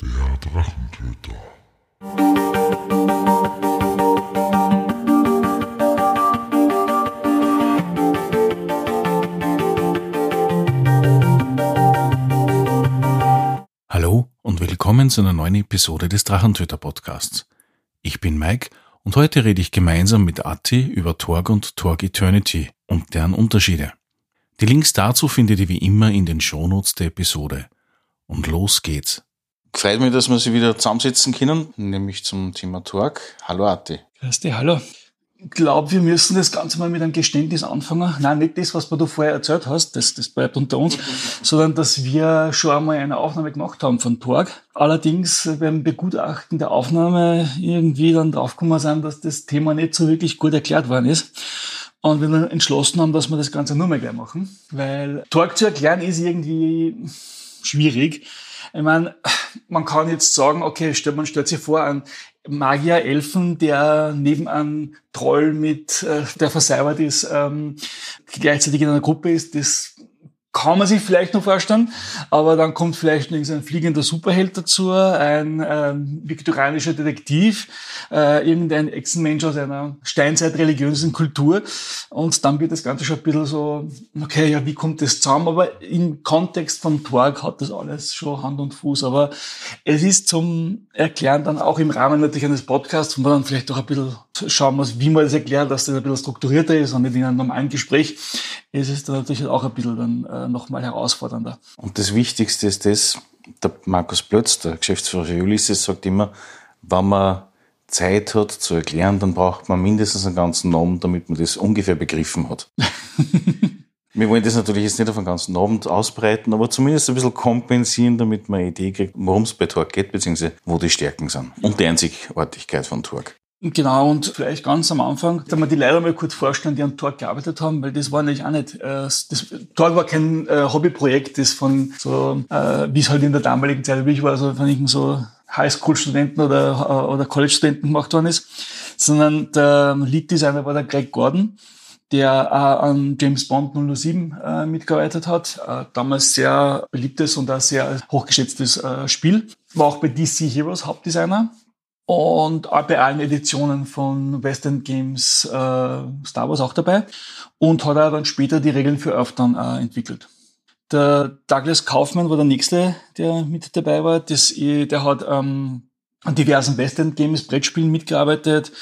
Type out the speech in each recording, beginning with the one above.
Der Drachentöter. Hallo und willkommen zu einer neuen Episode des Drachentöter Podcasts. Ich bin Mike und heute rede ich gemeinsam mit Atti über Torg und Torg Eternity und deren Unterschiede. Die Links dazu findet ihr wie immer in den Shownotes der Episode. Und los geht's. Freut mich, dass wir sie wieder zusammensetzen können, nämlich zum Thema Torg. Hallo Atti. Grüß dich, hallo. Ich glaube, wir müssen das Ganze mal mit einem Geständnis anfangen. Nein, nicht das, was du vorher erzählt hast, das, das bleibt unter uns, sondern dass wir schon einmal eine Aufnahme gemacht haben von Torg. Allerdings beim Begutachten der Aufnahme irgendwie dann draufgekommen sind, dass das Thema nicht so wirklich gut erklärt worden ist. Und wir dann entschlossen haben, dass wir das Ganze nur mal gleich machen. Weil Torg zu erklären ist irgendwie schwierig. Ich meine, man kann jetzt sagen, okay, man stellt sich vor, ein Magier, Elfen, der neben einem Troll mit, äh, der versalbert ist, ähm, gleichzeitig in einer Gruppe ist, das kann man sich vielleicht noch vorstellen, aber dann kommt vielleicht ein fliegender Superheld dazu, ein ähm, viktorianischer Detektiv, äh, irgendein Echsenmensch aus einer Steinzeit-religiösen Kultur und dann wird das Ganze schon ein bisschen so, okay, ja, wie kommt das zusammen? Aber im Kontext von Torg hat das alles schon Hand und Fuß, aber es ist zum Erklären dann auch im Rahmen natürlich eines Podcasts, wo man dann vielleicht auch ein bisschen schauen muss, wie man das erklärt, dass das ein bisschen strukturierter ist und nicht in einem normalen Gespräch, ist es dann natürlich auch ein bisschen dann äh, nochmal herausfordernder. Und das Wichtigste ist das, der Markus Plötz, der Geschäftsführer für Ulysses, sagt immer, wenn man Zeit hat zu erklären, dann braucht man mindestens einen ganzen Abend, damit man das ungefähr begriffen hat. Wir wollen das natürlich jetzt nicht auf einen ganzen Abend ausbreiten, aber zumindest ein bisschen kompensieren, damit man eine Idee kriegt, worum es bei Torque geht, beziehungsweise wo die Stärken sind und die Einzigartigkeit von Torque. Genau, und vielleicht ganz am Anfang, da wir die leider mal kurz vorstellen, die an Torg gearbeitet haben, weil das war nämlich auch nicht, äh, das, Torg war kein äh, Hobbyprojekt, das von so, äh, wie es halt in der damaligen Zeit üblich war, also von so Highschool-Studenten oder, äh, oder College-Studenten gemacht worden ist, sondern der Lead-Designer war der Greg Gordon, der auch an James Bond 007 äh, mitgearbeitet hat. Äh, damals sehr beliebtes und auch sehr hochgeschätztes äh, Spiel. War auch bei DC Heroes Hauptdesigner und bei allen Editionen von Western Games äh, Star Wars auch dabei und hat auch dann später die Regeln für Earthdown äh, entwickelt. Der Douglas Kaufmann war der nächste, der mit dabei war. Das, der hat ähm, an diversen Western Games Brettspielen mitgearbeitet,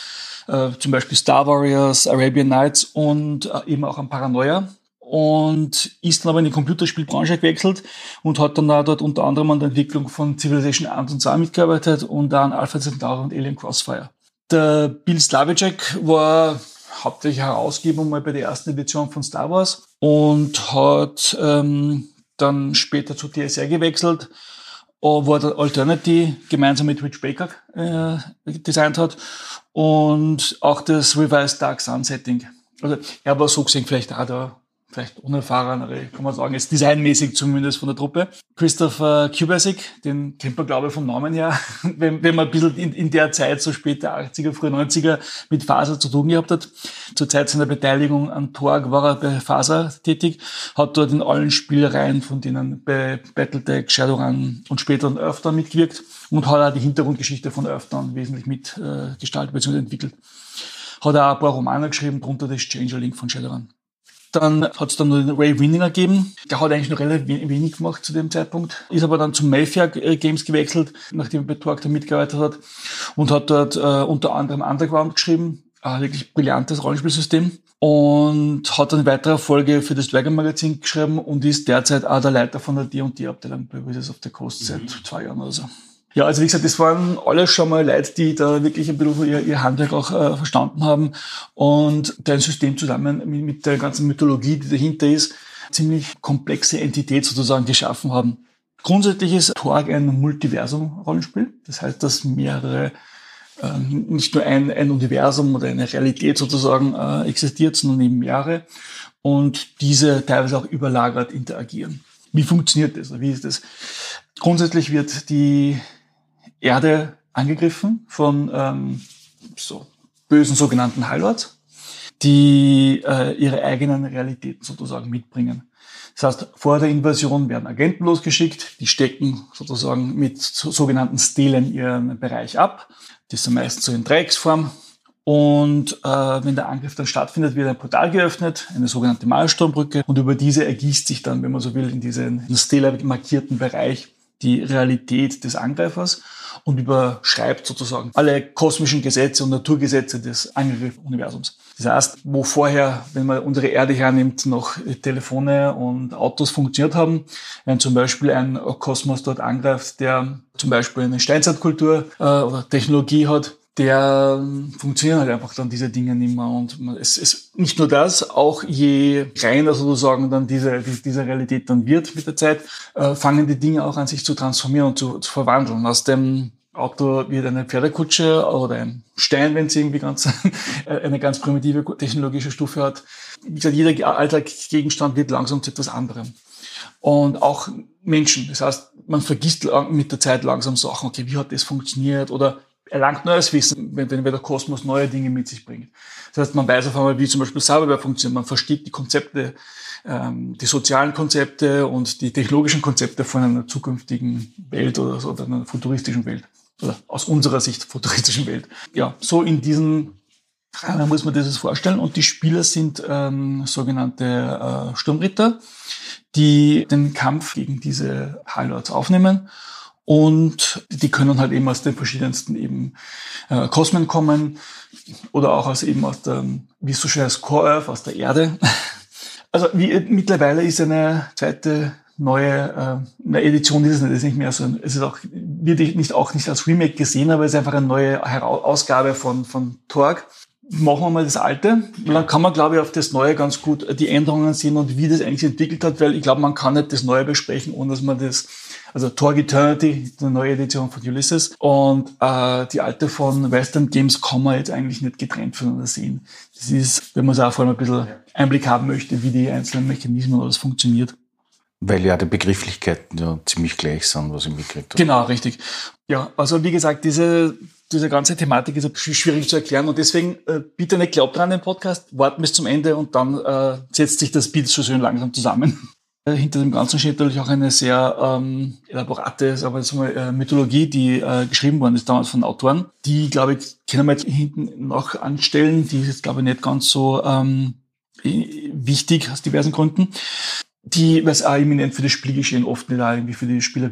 äh, zum Beispiel Star Warriors, Arabian Nights und äh, eben auch an Paranoia und ist dann aber in die Computerspielbranche gewechselt und hat dann auch dort unter anderem an der Entwicklung von Civilization 1 und 2 mitgearbeitet und an Alpha Centauri und Alien Crossfire. Der Bill Slavicek war hauptsächlich Herausgeber mal bei der ersten Edition von Star Wars und hat ähm, dann später zu TSR gewechselt, wo er dann Alternity gemeinsam mit Rich Baker äh, designt hat und auch das Revised Dark Sun Setting. Also er war so gesehen vielleicht auch der vielleicht unerfahrenere, kann man sagen, jetzt designmäßig zumindest von der Truppe. Christopher Kubasik, den kennt man glaube ich vom Namen her, wenn, wenn man ein bisschen in, in der Zeit, so später 80er, frühe 90er, mit Faser zu tun gehabt hat. Zur Zeit seiner Beteiligung an Torg war er bei Faser tätig, hat dort in allen Spielereien von denen bei Battletech, Shadowrun und später an Earthdown mitgewirkt und hat auch die Hintergrundgeschichte von Earthdown wesentlich mitgestaltet äh, bzw. entwickelt. Hat auch ein paar Romane geschrieben, darunter das Changeling von Shadowrun. Dann hat es dann nur den Ray Winninger gegeben. Der hat eigentlich noch relativ wenig gemacht zu dem Zeitpunkt. Ist aber dann zum Mayfair Games gewechselt, nachdem er bei Torque mitgearbeitet hat. Und hat dort äh, unter anderem Underground geschrieben. Ein wirklich brillantes Rollenspielsystem. Und hat dann in weiterer Folge für das Dragon Magazin geschrieben und ist derzeit auch der Leiter von der D&D Abteilung bei Wizards of the Coast seit zwei Jahren oder so. Ja, also wie gesagt, das waren alles schon mal Leute, die da wirklich ein bisschen ihr, ihr Handwerk auch äh, verstanden haben und dein System zusammen mit, mit der ganzen Mythologie, die dahinter ist, ziemlich komplexe Entität sozusagen geschaffen haben. Grundsätzlich ist Torg ein Multiversum-Rollenspiel. Das heißt, dass mehrere, äh, nicht nur ein, ein Universum oder eine Realität sozusagen äh, existiert, sondern eben mehrere und diese teilweise auch überlagert interagieren. Wie funktioniert das? Wie ist das? Grundsätzlich wird die Erde angegriffen von ähm, so bösen sogenannten Highlords, die äh, ihre eigenen Realitäten sozusagen mitbringen. Das heißt, vor der Invasion werden Agenten losgeschickt, die stecken sozusagen mit sogenannten Stelen ihren Bereich ab. Das ist meistens so in Dreiecksform. Und äh, wenn der Angriff dann stattfindet, wird ein Portal geöffnet, eine sogenannte Malsturmbrücke. Und über diese ergießt sich dann, wenn man so will, in diesen Stela markierten Bereich die Realität des Angreifers und überschreibt sozusagen alle kosmischen Gesetze und Naturgesetze des Angriff-Universums. Das heißt, wo vorher, wenn man unsere Erde hernimmt, noch Telefone und Autos funktioniert haben, wenn zum Beispiel ein Kosmos dort angreift, der zum Beispiel eine Steinzeitkultur äh, oder Technologie hat, der ähm, funktionieren halt einfach dann diese Dinge nicht mehr. Und es ist nicht nur das, auch je reiner sozusagen dann diese, diese Realität dann wird mit der Zeit, äh, fangen die Dinge auch an sich zu transformieren und zu, zu verwandeln. Aus dem Auto wird eine Pferdekutsche oder ein Stein, wenn es irgendwie ganz eine ganz primitive technologische Stufe hat. Wie gesagt, jeder Alltagsgegenstand wird langsam zu etwas anderem. Und auch Menschen. Das heißt, man vergisst mit der Zeit langsam Sachen. Okay, wie hat das funktioniert? Oder erlangt neues Wissen, wenn, wenn der Kosmos neue Dinge mit sich bringt. Das heißt, man weiß auf einmal, wie zum Beispiel Cyberware funktioniert. Man versteht die Konzepte, ähm, die sozialen Konzepte und die technologischen Konzepte von einer zukünftigen Welt oder, so, oder einer futuristischen Welt oder aus unserer Sicht futuristischen Welt. Ja, so in diesen Rahmen muss man das vorstellen. Und die Spieler sind ähm, sogenannte äh, Sturmritter, die den Kampf gegen diese Highlords aufnehmen. Und die können halt eben aus den verschiedensten eben äh, Kosmen kommen oder auch aus eben aus der, wie es so schön heißt, Core Earth, aus der Erde. Also wie, mittlerweile ist eine zweite neue äh, eine Edition ist es nicht, ist nicht mehr so, es ist auch, wird nicht auch nicht als Remake gesehen, aber es ist einfach eine neue Ausgabe von, von Torg. Machen wir mal das alte, und dann kann man, glaube ich, auf das Neue ganz gut die Änderungen sehen und wie das eigentlich entwickelt hat, weil ich glaube, man kann nicht das Neue besprechen, ohne dass man das, also Torg Eternity, eine neue Edition von Ulysses und äh, die alte von Western Games kann man jetzt eigentlich nicht getrennt voneinander sehen. Das ist, wenn man es auch vor allem ein bisschen Einblick haben möchte, wie die einzelnen Mechanismen alles funktioniert. Weil ja die Begrifflichkeiten ja ziemlich gleich sind, was ich mitgekriegt habe. Genau, richtig. Ja, also wie gesagt, diese, diese ganze Thematik ist schwierig zu erklären und deswegen äh, bitte nicht glaubt dran den Podcast, warten bis zum Ende und dann äh, setzt sich das Bild schon schön langsam zusammen. Äh, hinter dem Ganzen steht natürlich auch eine sehr ähm, elaborate aber jetzt mal, äh, Mythologie, die äh, geschrieben worden ist damals von Autoren. Die, glaube ich, können wir jetzt hinten noch anstellen. Die ist jetzt, glaube ich, nicht ganz so ähm, wichtig aus diversen Gründen die, was auch eminent für das Spielgeschehen oft nicht irgendwie für die Spieler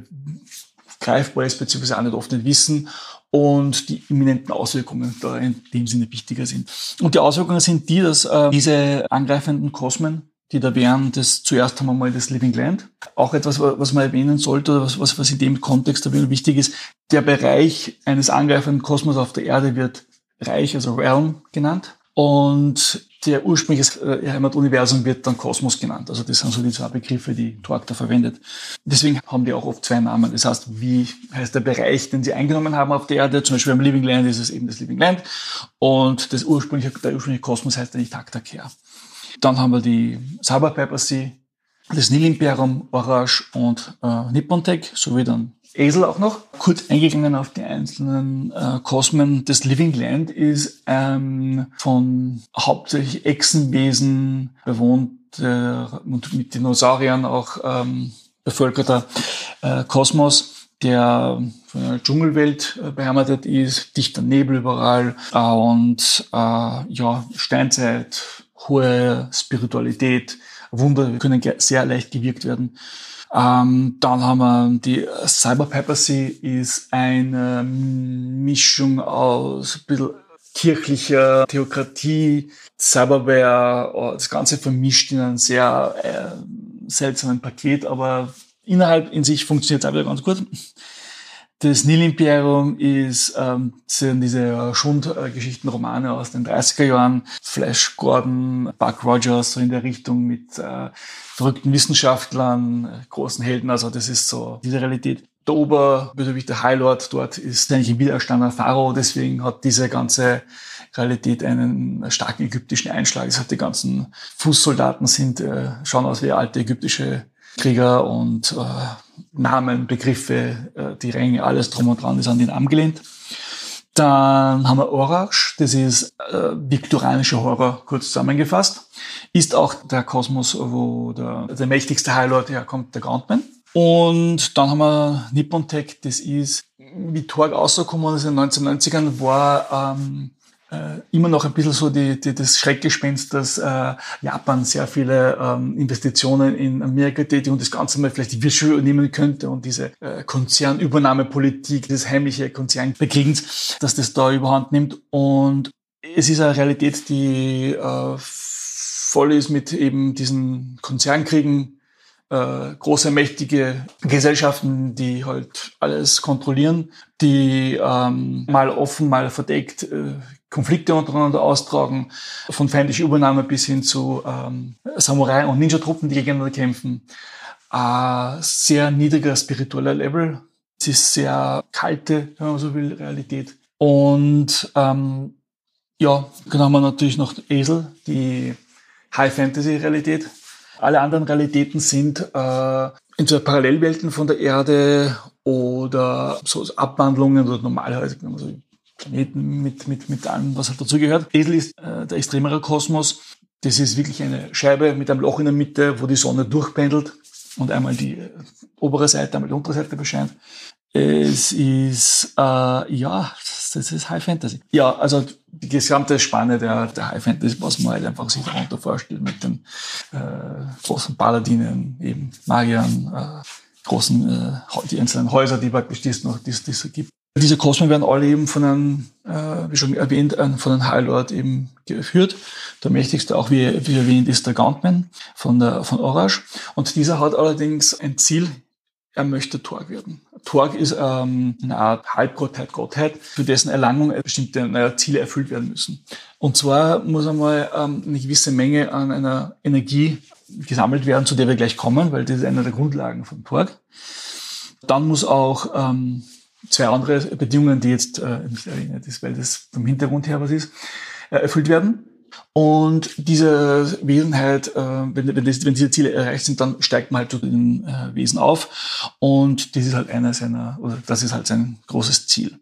greifbar ist, beziehungsweise auch nicht oft nicht wissen und die eminenten Auswirkungen da in dem Sinne wichtiger sind. Und die Auswirkungen sind die, dass äh, diese angreifenden Kosmen, die da wären, das zuerst haben wir mal das Living Land. Auch etwas, was man erwähnen sollte, oder was, was, was in dem Kontext wichtig ist, der Bereich eines angreifenden Kosmos auf der Erde wird Reich, also Realm genannt. Und der ursprüngliche äh, Heimatuniversum wird dann Kosmos genannt. Also das sind so die zwei Begriffe, die Torque da verwendet. Deswegen haben die auch oft zwei Namen. Das heißt, wie heißt der Bereich, den sie eingenommen haben auf der Erde? Zum Beispiel beim Living Land ist es eben das Living Land. Und das ursprüngliche, der ursprüngliche Kosmos heißt eigentlich Taktakea. Dann haben wir die Cyber Papacy, das Nil Imperium, Orange und äh, Nippontech, sowie dann Esel auch noch. Kurz eingegangen auf die einzelnen äh, Kosmen. Das Living Land ist ähm, von hauptsächlich Echsenwesen bewohnt äh, und mit Dinosauriern auch ähm, bevölkerter äh, Kosmos, der von einer Dschungelwelt äh, beheimatet ist, dichter Nebel überall äh, und äh, ja, Steinzeit, hohe Spiritualität, Wunder können sehr leicht gewirkt werden. Ähm, dann haben wir die Cyber Papacy ist eine Mischung aus ein bisschen kirchlicher Theokratie, Cyberware, oh, das Ganze vermischt in einem sehr äh, seltsamen Paket, aber innerhalb in sich funktioniert wieder ganz gut. Das Nil-Imperium ist, ähm, sind diese Schundgeschichten, Romane aus den 30er Jahren. Flash Gordon, Buck Rogers, so in der Richtung mit äh, verrückten Wissenschaftlern, großen Helden. Also das ist so diese Realität. Der Oberbösewicht, der High Lord dort, ist eigentlich ein widerstandener Pharao. Deswegen hat diese ganze Realität einen starken ägyptischen Einschlag. Das hat die ganzen Fußsoldaten sind, äh, schauen aus wie alte ägyptische Krieger und äh, Namen, Begriffe, äh, die Ränge, alles drum und dran ist an den angelehnt. Dann haben wir Orange, das ist äh, viktorianischer Horror, kurz zusammengefasst. Ist auch der Kosmos, wo der, der mächtigste Highlord herkommt, der Groundman. Und dann haben wir Nippon Tech, das ist, wie Torg rausgekommen ist in den 1990ern, war ähm, äh, immer noch ein bisschen so die, die, das Schreckgespenst, dass äh, Japan sehr viele ähm, Investitionen in Amerika tätigt und das Ganze mal vielleicht die Wirtschaft übernehmen könnte und diese äh, Konzernübernahmepolitik, das heimliche Konzernbekriegen, dass das da überhand nimmt. Und es ist eine Realität, die äh, voll ist mit eben diesen Konzernkriegen, äh, große, mächtige Gesellschaften, die halt alles kontrollieren, die ähm, mal offen, mal verdeckt äh, Konflikte untereinander austragen, von feindlicher Übernahme bis hin zu ähm, Samurai- und Ninja-Truppen, die gegeneinander kämpfen. Äh, sehr niedriger spiritueller Level. Es ist sehr kalte, wenn man so will, Realität. Und ähm, ja, dann haben wir natürlich noch Esel, die High-Fantasy-Realität. Alle anderen Realitäten sind äh, entweder Parallelwelten von der Erde oder so Abwandlungen oder Normalheit, also Planeten mit, mit, mit allem, was halt dazugehört. Esel ist äh, der extremere Kosmos. Das ist wirklich eine Scheibe mit einem Loch in der Mitte, wo die Sonne durchpendelt und einmal die äh, obere Seite, einmal die untere Seite bescheint. Es ist, äh, ja, das ist High Fantasy. Ja, also die gesamte Spanne der, der High Fantasy, was man halt einfach sich darunter vorstellt, mit den äh, großen Paladinen, eben Magiern, äh, großen, äh, die einzelnen Häuser, die praktisch dies noch, dies, dies gibt. Diese Kosmen werden alle eben von einem, äh, wie schon erwähnt, von einem High Lord eben geführt. Der mächtigste, auch wie, wie erwähnt, ist der Gauntman von, der, von Orange. Und dieser hat allerdings ein Ziel, er möchte Torg werden. Torg ist ähm, eine Art Halbgottheit, Gottheit, für dessen Erlangung bestimmte naja, Ziele erfüllt werden müssen. Und zwar muss einmal ähm, eine gewisse Menge an einer Energie gesammelt werden, zu der wir gleich kommen, weil das ist eine der Grundlagen von Torg. Dann muss auch ähm, zwei andere Bedingungen, die jetzt äh, nicht erinnert ist, weil das vom Hintergrund her was ist, äh, erfüllt werden. Und diese Wesenheit, äh, wenn, wenn, das, wenn diese Ziele erreicht sind, dann steigt man halt zu den äh, Wesen auf. Und das ist halt einer seiner, oder das ist halt sein großes Ziel.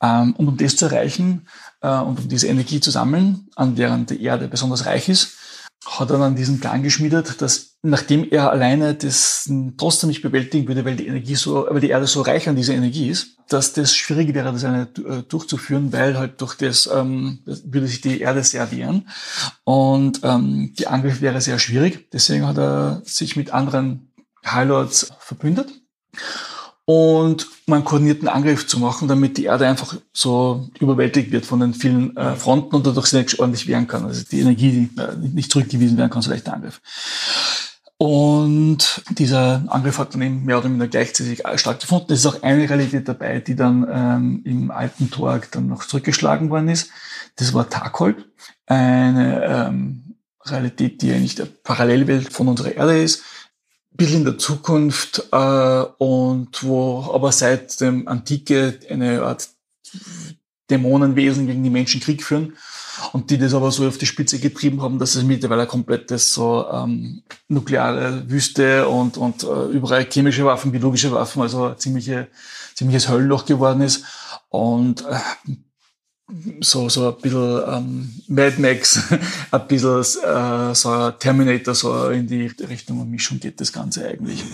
Ähm, und um das zu erreichen äh, und um diese Energie zu sammeln, an deren die Erde besonders reich ist, hat er dann diesen Plan geschmiedet, dass nachdem er alleine das trotzdem nicht bewältigen würde, weil die Energie so, weil die Erde so reich an dieser Energie ist, dass das schwierig wäre, das eine äh, durchzuführen, weil halt durch das ähm, würde sich die Erde sehr wehren und ähm, die Angriff wäre sehr schwierig. Deswegen hat er sich mit anderen High Lords verbündet und um einen koordinierten Angriff zu machen, damit die Erde einfach so überwältigt wird von den vielen äh, Fronten und dadurch sie ordentlich wehren kann. Also die Energie die, äh, nicht zurückgewiesen werden kann, so leicht der Angriff. Und dieser Angriff hat dann eben mehr oder minder gleichzeitig stattgefunden. Es ist auch eine Realität dabei, die dann ähm, im alten Torg dann noch zurückgeschlagen worden ist. Das war Tarkhold, eine ähm, Realität, die eigentlich der Parallelwelt von unserer Erde ist bisschen in der Zukunft äh, und wo aber seit dem Antike eine Art Dämonenwesen gegen die Menschen Krieg führen und die das aber so auf die Spitze getrieben haben, dass es mittlerweile komplettes so ähm, nukleare Wüste und, und äh, überall chemische Waffen, biologische Waffen, also ziemliche, ziemliches Höllenloch geworden ist. Und äh, so, so ein bisschen ähm, Mad Max, ein bisschen äh, so Terminator, so in die Richtung und Mischung geht das Ganze eigentlich.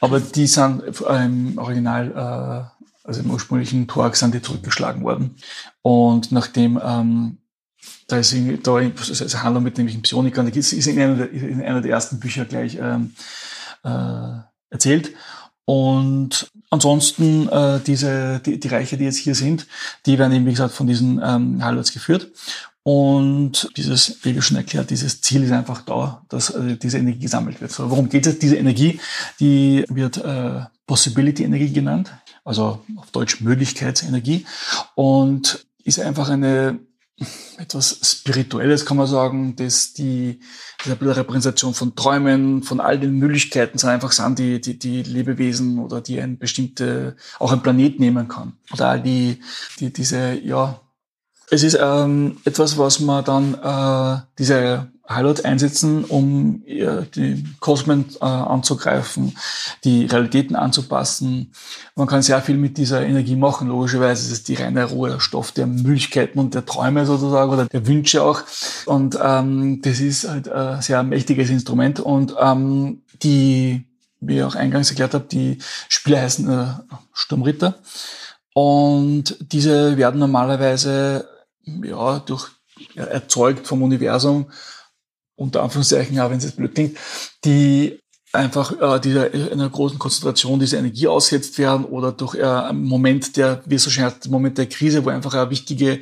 Aber die sind im Original, äh, also im ursprünglichen Torque sind die zurückgeschlagen worden. Und nachdem ähm, da ist da ist Handlung mit nämlich Psionikern, da ist in einer, der, in einer der ersten Bücher gleich ähm, äh, erzählt. Und ansonsten äh, diese die, die Reiche, die jetzt hier sind, die werden eben wie gesagt von diesen ähm, Highlights geführt. Und dieses, wie wir schon erklärt, dieses Ziel ist einfach da, dass äh, diese Energie gesammelt wird. So, worum geht es? Diese Energie, die wird äh, Possibility Energie genannt, also auf Deutsch Möglichkeitsenergie und ist einfach eine etwas Spirituelles, kann man sagen, dass die, eine Repräsentation von Träumen, von all den Möglichkeiten sind einfach sind, die, die, die Lebewesen oder die ein bestimmte, auch ein Planet nehmen kann. Oder all die, die, diese, ja, es ist ähm, etwas, was man dann, äh, diese Highlight einsetzen, um die Cosmen äh, anzugreifen, die Realitäten anzupassen. Man kann sehr viel mit dieser Energie machen. Logischerweise ist es die reine rohe Stoff der Möglichkeiten und der Träume sozusagen oder der Wünsche auch. Und ähm, das ist halt ein sehr mächtiges Instrument. Und ähm, die, wie ich auch eingangs erklärt habe, die Spieler heißen äh, Sturmritter. Und diese werden normalerweise ja durch erzeugt vom Universum unter Anführungszeichen, ja, wenn es jetzt blöd klingt, die einfach äh, dieser einer großen Konzentration dieser Energie ausgesetzt werden oder durch äh, einen Moment der, wie so schön heißt, Moment der Krise, wo einfach eine wichtige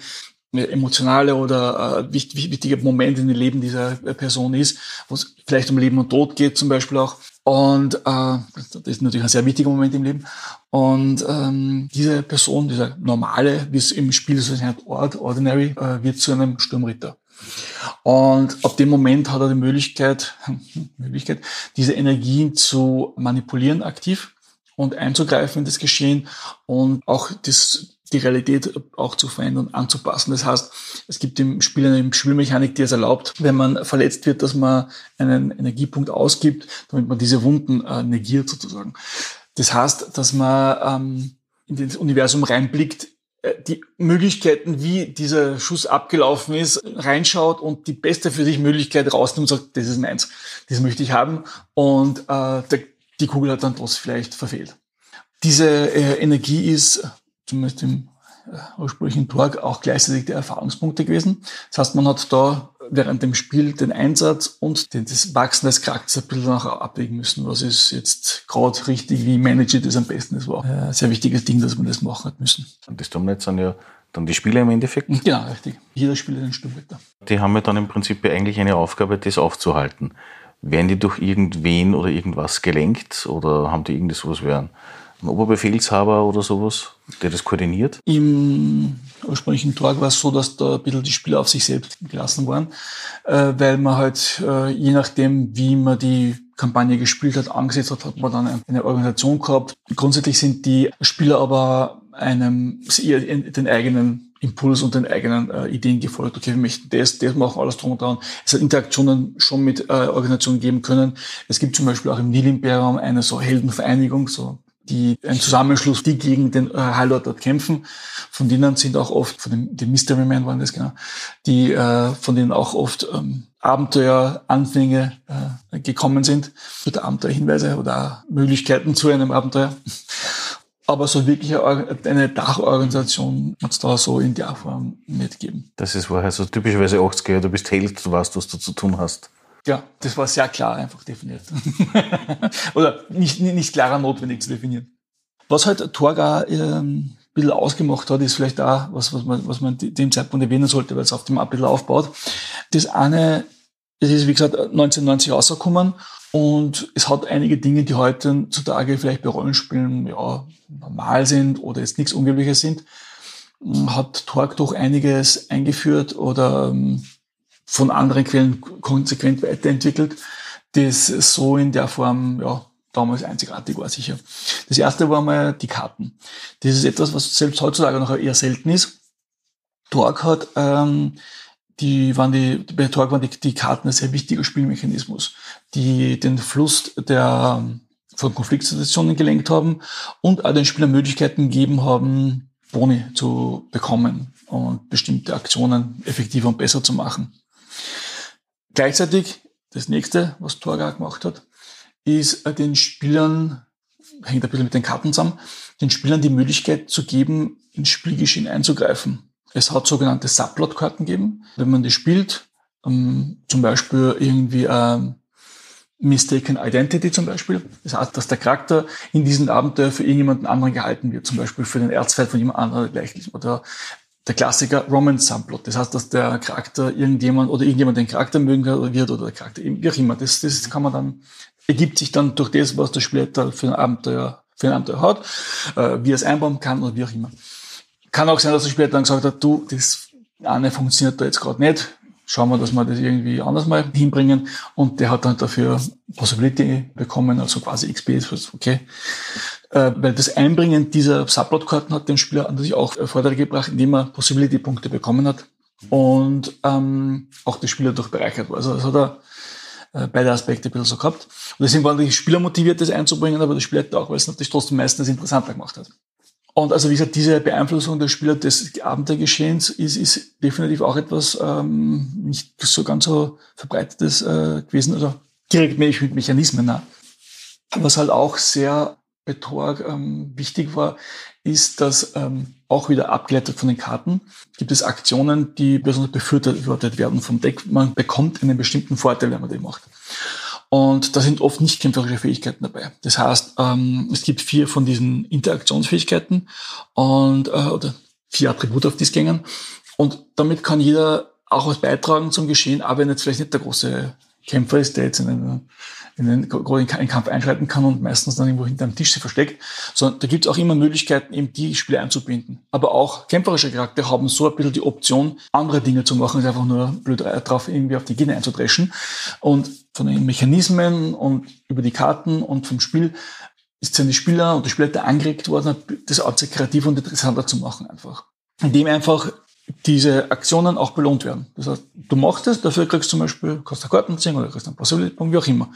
äh, emotionale oder äh, wichtig, wichtiger Moment in dem Leben dieser Person ist, wo es vielleicht um Leben und Tod geht zum Beispiel auch. Und äh, das ist natürlich ein sehr wichtiger Moment im Leben. Und ähm, diese Person, dieser normale, wie es im Spiel so heißt, Ort, Ordinary, äh, wird zu einem Sturmritter. Und ab dem Moment hat er die Möglichkeit, Möglichkeit, diese Energien zu manipulieren aktiv und einzugreifen in das Geschehen und auch das, die Realität auch zu verändern, anzupassen. Das heißt, es gibt im Spiel eine Spielmechanik, die es erlaubt, wenn man verletzt wird, dass man einen Energiepunkt ausgibt, damit man diese Wunden äh, negiert sozusagen. Das heißt, dass man ähm, in das Universum reinblickt, die Möglichkeiten, wie dieser Schuss abgelaufen ist, reinschaut und die beste für sich Möglichkeit rausnimmt und sagt, das ist meins, das möchte ich haben und äh, der, die Kugel hat dann trotzdem vielleicht verfehlt. Diese äh, Energie ist zumindest im äh, ursprünglichen Torg auch gleichzeitig der Erfahrungspunkte gewesen. Das heißt, man hat da während dem Spiel den Einsatz und den, das Wachsen des Charakters ein bisschen nachher abwägen müssen. Was ist jetzt gerade richtig, wie manage ich das am besten? Das war ein sehr wichtiges Ding, dass man das machen hat müssen. Und das tun jetzt dann ja dann die Spieler im Endeffekt? Genau, richtig. Jeder Spieler den Sturmritter. Die haben ja dann im Prinzip eigentlich eine Aufgabe, das aufzuhalten. Werden die durch irgendwen oder irgendwas gelenkt oder haben die irgendwie sowas wie einen Oberbefehlshaber oder sowas, der das koordiniert? Im ursprünglichen Tag war es so, dass da ein bisschen die Spieler auf sich selbst gelassen waren, äh, weil man halt, äh, je nachdem, wie man die Kampagne gespielt hat, angesetzt hat, hat man dann eine Organisation gehabt. Grundsätzlich sind die Spieler aber einem den eigenen Impuls und den eigenen äh, Ideen gefolgt. Okay, wir möchten das, das machen, alles drum und dran. Es hat Interaktionen schon mit äh, Organisationen geben können. Es gibt zum Beispiel auch im Nil-Imperium eine so Heldenvereinigung, so die ein Zusammenschluss, die gegen den äh, High Lord dort kämpfen. Von denen sind auch oft, von den, den Mystery Men waren das genau, die äh, von denen auch oft ähm, Abenteueranfänge äh, gekommen sind, oder Abenteuerhinweise oder Möglichkeiten zu einem Abenteuer. Aber so wirklich eine Dachorganisation hat es da so in der Form nicht gegeben. Das ist vorher so typischerweise 80er, du bist Held, du weißt, was du zu tun hast. Ja, das war sehr klar einfach definiert. Oder nicht, nicht klarer notwendig zu definieren. Was halt Torga ähm, ein bisschen ausgemacht hat, ist vielleicht auch was, was man, was man dem Zeitpunkt erwähnen sollte, weil es auf dem ein aufbaut. Das eine, das ist wie gesagt 1990 rausgekommen und es hat einige Dinge, die heutzutage vielleicht bei Rollenspielen ja, normal sind oder jetzt nichts Ungewöhnliches sind, hat Torg doch einiges eingeführt oder ähm, von anderen Quellen konsequent weiterentwickelt, das so in der Form ja, damals einzigartig war sicher. Das erste war mal die Karten. Das ist etwas, was selbst heutzutage noch eher selten ist. Torg hat, ähm, die waren die, bei Torg waren die, die Karten ein sehr wichtiger Spielmechanismus, die den Fluss der, von Konfliktsituationen gelenkt haben und auch den Spielern Möglichkeiten gegeben haben, Boni zu bekommen und bestimmte Aktionen effektiver und besser zu machen. Gleichzeitig, das nächste, was Torga gemacht hat, ist äh, den Spielern, hängt ein bisschen mit den Karten zusammen, den Spielern die Möglichkeit zu geben, ins Spielgeschehen einzugreifen. Es hat sogenannte Subplot-Karten gegeben. Wenn man die spielt, ähm, zum Beispiel irgendwie ähm, Mistaken Identity zum Beispiel. Das heißt, dass der Charakter in diesem Abenteuer für irgendjemanden anderen gehalten wird, zum Beispiel für den Erzfeind von jemand anderem gleich. Oder der Klassiker Romance Subplot. Das heißt, dass der Charakter irgendjemand oder irgendjemand den Charakter mögen wird oder der Charakter, wie auch immer. Das, das kann man dann, ergibt sich dann durch das, was der Spieler für ein Abenteuer, für ein Abenteuer hat, äh, wie er es einbauen kann oder wie auch immer. Kann auch sein, dass der Spieler dann gesagt hat, du, das eine funktioniert da jetzt gerade nicht. Schauen wir, dass wir das irgendwie anders mal hinbringen. Und der hat dann dafür Possibility bekommen, also quasi XP, okay äh, weil das Einbringen dieser Subplot-Karten hat den Spieler natürlich auch Vorteile gebracht, indem er Possibility-Punkte bekommen hat. und ähm, auch der Spieler durch bereichert war. Also das hat er äh, beide Aspekte ein bisschen so gehabt. Und deswegen waren die Spieler motiviert, das einzubringen, aber der Spieler auch, weil es natürlich trotzdem meistens interessanter gemacht hat. Und also wie gesagt, diese Beeinflussung der Spieler des Abenteuergeschehens ist, ist definitiv auch etwas ähm, nicht so ganz so verbreitetes äh, gewesen, also direkt mit Mechanismen. Ne? Was halt auch sehr bei Torg ähm, wichtig war, ist, dass ähm, auch wieder abgeleitet von den Karten gibt es Aktionen, die besonders befürwortet werden vom Deck. Man bekommt einen bestimmten Vorteil, wenn man den macht. Und da sind oft nicht kämpferische Fähigkeiten dabei. Das heißt, ähm, es gibt vier von diesen Interaktionsfähigkeiten und äh, oder vier Attribute, auf die gängen. Und damit kann jeder auch was beitragen zum Geschehen, aber wenn jetzt vielleicht nicht der große Kämpfer ist, der jetzt in einen, in einen, in einen Kampf einschreiten kann und meistens dann irgendwo hinter einem Tisch sich versteckt, sondern da gibt es auch immer Möglichkeiten, eben die Spiele einzubinden. Aber auch kämpferische Charaktere haben so ein bisschen die Option, andere Dinge zu machen, als einfach nur blöd drauf irgendwie auf die Gegner einzudreschen. Und von den Mechanismen und über die Karten und vom Spiel ist sind die Spieler und die Spieler der angeregt worden, das Ganze kreativ und interessanter zu machen einfach. Indem einfach diese Aktionen auch belohnt werden. Das heißt, du machst es, dafür kriegst du zum Beispiel, kannst du Karten oder kriegst einen Possibility-Punkt, wie auch immer.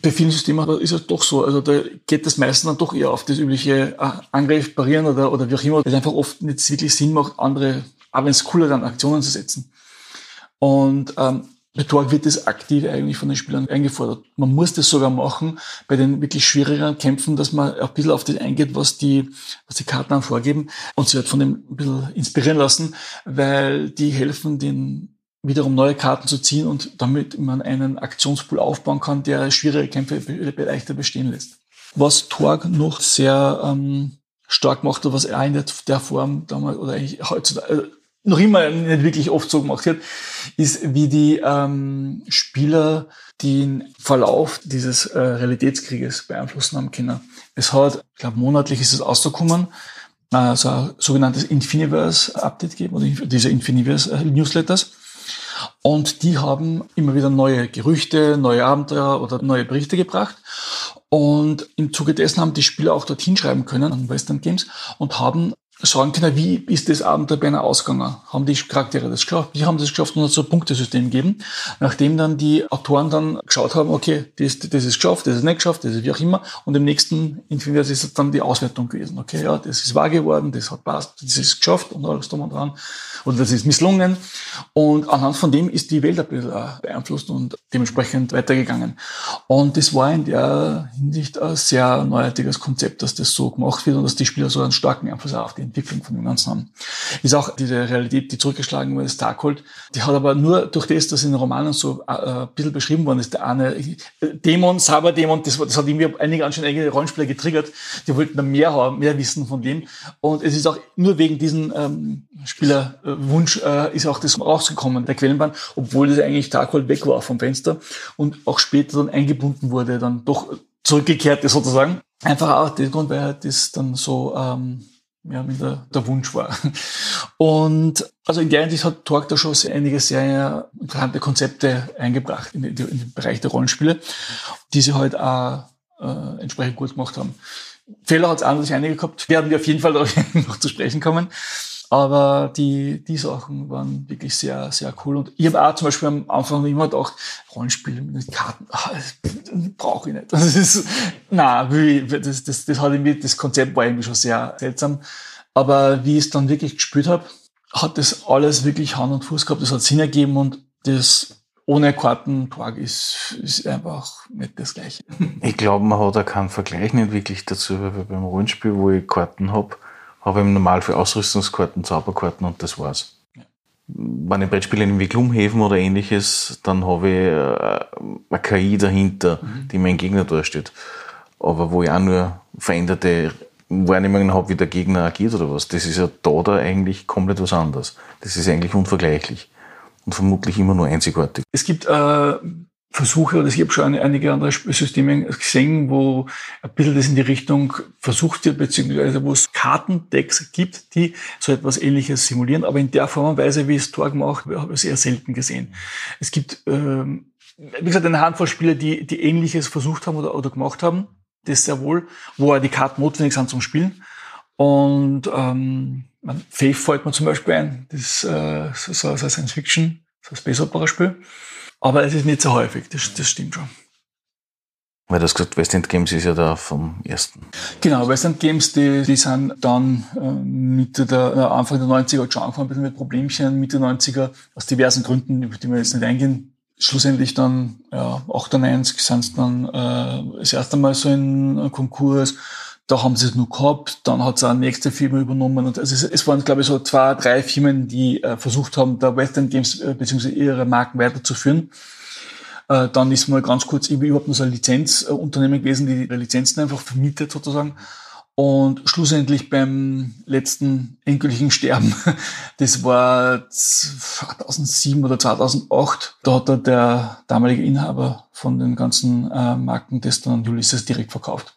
Bei vielen Systemen ist es doch so, also da geht das meistens dann doch eher auf das übliche äh, Angriff, Parieren oder, oder wie auch immer, weil es einfach oft nicht wirklich Sinn macht, andere, aber wenn es cooler dann Aktionen zu setzen. Und ähm, bei Torg wird das aktiv eigentlich von den Spielern eingefordert. Man muss das sogar machen bei den wirklich schwierigeren Kämpfen, dass man ein bisschen auf das eingeht, was die, was die Karten dann vorgeben und sich halt von dem ein bisschen inspirieren lassen, weil die helfen, den wiederum neue Karten zu ziehen und damit man einen Aktionspool aufbauen kann, der schwierige Kämpfe leichter bestehen lässt. Was Torg noch sehr ähm, stark macht, was er in der Form damals oder eigentlich heutzutage, noch immer nicht wirklich oft so gemacht wird, ist, wie die ähm, Spieler den Verlauf dieses äh, Realitätskrieges beeinflussen haben können. Es hat, ich glaube, monatlich ist es auszukommen, äh, so ein sogenanntes Infiniverse-Update gegeben, oder diese Infiniverse-Newsletters. Und die haben immer wieder neue Gerüchte, neue Abenteuer oder neue Berichte gebracht. Und im Zuge dessen haben die Spieler auch dorthin schreiben können an Western Games und haben sagen können, wie ist das Abenteuer bei einer ausgegangen? Haben die Charaktere das geschafft? Wie haben es geschafft? Hat so ein Punktesystem gegeben. Nachdem dann die Autoren dann geschaut haben, okay, das, das ist geschafft, das ist nicht geschafft, das ist wie auch immer. Und im nächsten Infinivers ist dann die Auswertung gewesen. Okay, ja, das ist wahr geworden, das hat passt, das ist geschafft und alles drum und dran. Oder das ist misslungen. Und anhand von dem ist die Welt ein bisschen beeinflusst und dementsprechend weitergegangen. Und das war in der Hinsicht ein sehr neuartiges Konzept, dass das so gemacht wird und dass die Spieler so einen starken Einfluss auf die Entwicklung von dem Ganzen haben. Ist auch diese Realität, die zurückgeschlagen wurde, das Darkhold, die hat aber nur durch das, dass in den Romanen so äh, ein bisschen beschrieben worden ist, der eine Dämon, Saberdämon, das, das hat irgendwie einige anscheinend eigene Rollenspieler getriggert, die wollten da mehr haben, mehr wissen von dem. Und es ist auch nur wegen diesen ähm, Spielerwunsch äh, ist auch das rausgekommen, der Quellenbahn, obwohl das eigentlich Darkhold weg war vom Fenster und auch später dann eingebunden wurde, dann doch zurückgekehrt ist sozusagen. Einfach auch der Grund, weil das dann so ähm, ja, wie der, der Wunsch war. Und also in der Hinsicht hat Torque da schon einige sehr interessante Konzepte eingebracht in, in, den Bereich der Rollenspiele, die sie halt auch äh, entsprechend gut gemacht haben. Fehler hat es natürlich einige gehabt, werden wir auf jeden Fall noch zu sprechen kommen. Aber die, die Sachen waren wirklich sehr, sehr cool. Und ich habe auch zum Beispiel am Anfang immer gedacht, Rollenspiele mit Karten, ah, brauche ich nicht. Das ist, na, das, das, das hat irgendwie, das Konzept war irgendwie schon sehr seltsam. Aber wie ich es dann wirklich gespielt habe, hat das alles wirklich Hand und Fuß gehabt. Das hat Sinn ergeben und das ohne Kartenpark ist, ist einfach nicht das Gleiche. Ich glaube, man hat da keinen Vergleich nicht wirklich dazu, weil beim Rollenspiel, wo ich Karten habe, habe im Normal für Ausrüstungskarten, Zauberkarten und das war's. Ja. Wenn ich Brettspiele wie Glumhaven oder ähnliches, dann habe ich äh, eine KI dahinter, mhm. die mein Gegner darstellt. Aber wo ich auch nur veränderte Wahrnehmungen habe, wie der Gegner agiert oder was, das ist ja da, da eigentlich komplett was anderes. Das ist eigentlich unvergleichlich und vermutlich immer nur einzigartig. Es gibt äh, Versuche, oder ich habe schon einige andere Systeme gesehen, wo ein bisschen das in die Richtung versucht wird, beziehungsweise wo es Kartendecks gibt, die so etwas ähnliches simulieren, aber in der Form und Weise, wie es Torg macht, habe ich es eher selten gesehen. Es gibt, ähm, wie gesagt, eine Handvoll Spieler, die, die ähnliches versucht haben oder, oder gemacht haben, das sehr wohl, wo die Karten notwendig sind zum Spielen. Und ähm, Faith fällt mir zum Beispiel ein. Das ist äh, so, so, so Science Fiction, so ein Space Opera Spiel. Aber es ist nicht so häufig, das, das stimmt schon. Weil du hast gesagt, West End Games ist ja da vom ersten. Genau, West End Games, die, die sind dann äh, Mitte der, äh, Anfang der 90er schon angefangen, ein bisschen mit Problemchen, Mitte der 90er, aus diversen Gründen, über die wir jetzt nicht eingehen. Schlussendlich dann, ja, 98 sind es dann äh, das erste Mal so in Konkurs. Da haben sie es nur gehabt, dann hat es eine nächste Firma übernommen. Und also es, es waren, glaube ich, so zwei, drei Firmen, die äh, versucht haben, da West End Games äh, bzw. ihre Marken weiterzuführen. Äh, dann ist mal ganz kurz überhaupt nur so ein Lizenzunternehmen gewesen, die die Lizenzen einfach vermietet sozusagen. Und schlussendlich beim letzten endgültigen Sterben, das war 2007 oder 2008, da hat der damalige Inhaber von den ganzen äh, Marken das dann Ulysses direkt verkauft.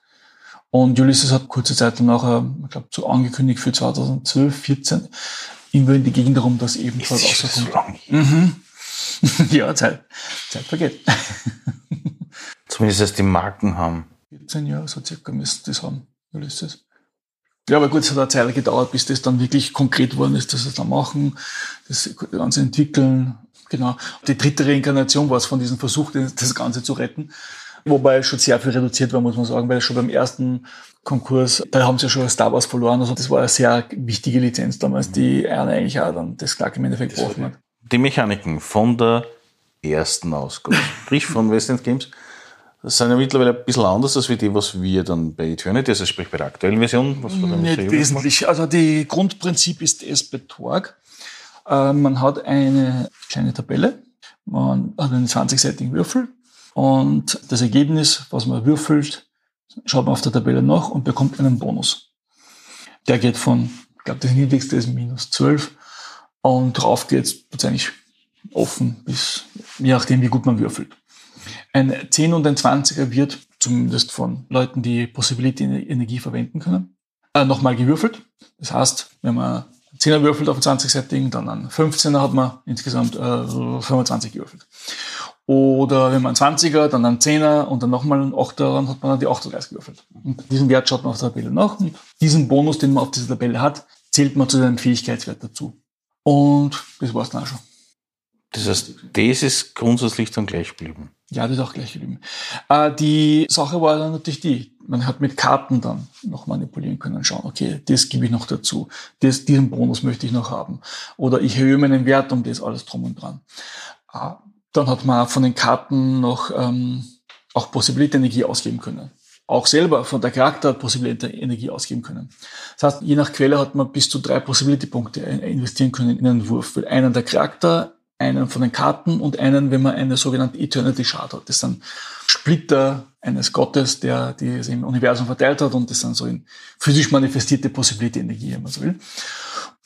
Und Ulysses hat kurze Zeit danach, ich glaube, so angekündigt für 2012, 14, irgendwo in die Gegend darum, dass eben dort rauskommt. So mhm. ja, Zeit, Zeit vergeht. Zumindest, dass die Marken haben. 14 Jahre, so circa müsste das haben, Ulysses. Ja, aber gut, es hat eine Zeit gedauert, bis das dann wirklich konkret geworden ist, dass sie es dann machen, das Ganze entwickeln. Genau. Die dritte Reinkarnation war es von diesem Versuch, das Ganze zu retten. Wobei schon sehr viel reduziert war, muss man sagen, weil schon beim ersten Konkurs, da haben sie ja schon Star Wars verloren. Also das war eine sehr wichtige Lizenz damals, die einer eigentlich auch dann das Clark im Endeffekt gebrochen hat die Mechaniken von der ersten Ausgabe, sprich von West End Games, sind ja mittlerweile ein bisschen anders als wie die, was wir dann bei Eternity, also sprich bei der aktuellen Version. Was wir Nicht wesentlich. Also die Grundprinzip ist es bei Torg. Äh, man hat eine kleine Tabelle, man hat einen 20-seitigen Würfel und das Ergebnis, was man würfelt, schaut man auf der Tabelle nach und bekommt einen Bonus. Der geht von, ich glaube, das niedrigste ist minus 12 und drauf geht's eigentlich offen bis, je nachdem, wie gut man würfelt. Ein 10 und ein 20er wird zumindest von Leuten, die Possibility Energie verwenden können, äh, nochmal gewürfelt. Das heißt, wenn man 10er würfelt auf ein 20-Setting, dann ein 15er hat man insgesamt äh, 25 gewürfelt. Oder wenn man 20er, dann ein 10er und dann nochmal ein 8er, dann hat man dann die 38 gewürfelt. Und diesen Wert schaut man auf der Tabelle nach und diesen Bonus, den man auf dieser Tabelle hat, zählt man zu seinem Fähigkeitswert dazu. Und das war's dann auch schon. Das heißt, das ist grundsätzlich dann gleich geblieben. Ja, das ist auch gleich geblieben. Äh, die Sache war dann natürlich die, man hat mit Karten dann noch manipulieren können, schauen, okay, das gebe ich noch dazu, das, diesen Bonus möchte ich noch haben. Oder ich erhöhe meinen Wert um das alles drum und dran. Äh, dann hat man von den Karten noch ähm, auch Possibility Energie ausgeben können auch selber von der Charakter Possibility Energie ausgeben können. Das heißt, je nach Quelle hat man bis zu drei Possibility-Punkte investieren können in einen Wurf. Einen der Charakter, einen von den Karten und einen, wenn man eine sogenannte Eternity Shard hat. Das sind Splitter eines Gottes, der die im Universum verteilt hat und das sind so in physisch manifestierte Possibility Energie, wenn man so will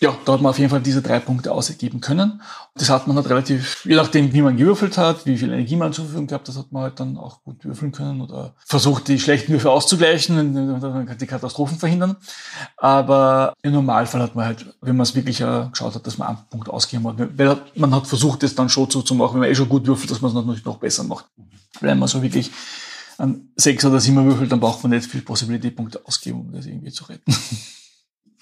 ja, da hat man auf jeden Fall diese drei Punkte ausgeben können. Das hat man halt relativ, je nachdem, wie man gewürfelt hat, wie viel Energie man zur Verfügung gehabt, das hat man halt dann auch gut würfeln können oder versucht, die schlechten Würfe auszugleichen, die Katastrophen verhindern. Aber im Normalfall hat man halt, wenn man es wirklich äh, geschaut hat, dass man einen Punkt ausgegeben hat, weil man hat versucht, das dann schon so zu machen, wenn man eh schon gut würfelt, dass man es natürlich noch besser macht. Wenn man so wirklich an sechs oder sieben würfelt, dann braucht man nicht viel Possibility-Punkte ausgeben, um das irgendwie zu retten.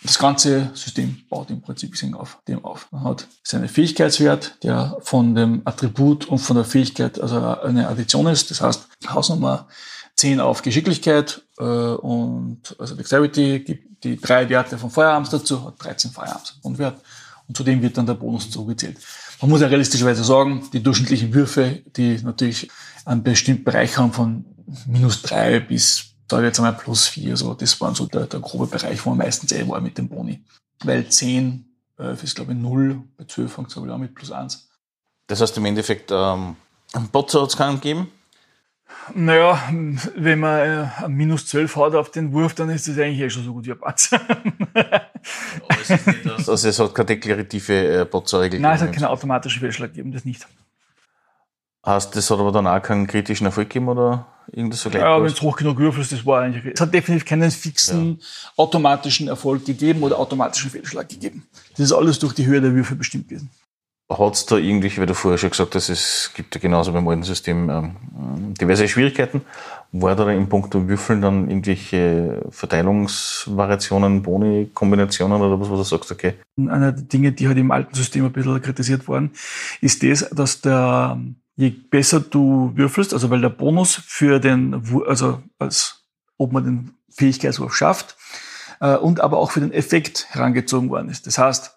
Das ganze System baut im Prinzip auf dem auf. Man hat seinen Fähigkeitswert, der von dem Attribut und von der Fähigkeit also eine Addition ist. Das heißt, Hausnummer 10 auf Geschicklichkeit äh, und also Dexterity gibt die drei Werte von Feuerarms dazu, hat 13 Feuerarms und Wert. Und zudem wird dann der Bonus zugezählt. Man muss ja realistischerweise sagen, die durchschnittlichen Würfe, die natürlich einen bestimmten Bereich haben von minus drei bis sage jetzt einmal plus vier, so, das war so der, der grobe Bereich, wo man meistens eh war mit dem Boni. Weil 10 äh, ist, glaube ich, 0, bei 12 fängt es auch mit plus 1. Das heißt im Endeffekt, ähm, einen Botzer hat es keinen gegeben? Naja, wenn man äh, ein minus 12 hat auf den Wurf, dann ist das eigentlich eh schon so gut wie ein Patzer. also es hat keine deklarative äh, Botzer-Regel Nein, es hat keine automatische Fehlschlag gegeben, das nicht. Heißt, das hat aber dann auch keinen kritischen Erfolg gegeben oder irgendwas so Ja, wenn es hoch genug würfelst, das war eigentlich. Es hat definitiv keinen fixen ja. automatischen Erfolg gegeben oder automatischen Fehlschlag gegeben. Das ist alles durch die Höhe der Würfel bestimmt gewesen. Hat es da irgendwelche, weil du vorher schon gesagt hast, es gibt ja genauso beim alten System ähm, diverse Schwierigkeiten. War da im Punkt Würfeln dann irgendwelche Verteilungsvariationen, Boni-Kombinationen oder was, wo du sagst, okay? Eine der Dinge, die halt im alten System ein bisschen kritisiert worden, ist das, dass der, je besser du würfelst, also weil der Bonus für den, also als ob man den Fähigkeitswurf schafft, äh, und aber auch für den Effekt herangezogen worden ist. Das heißt,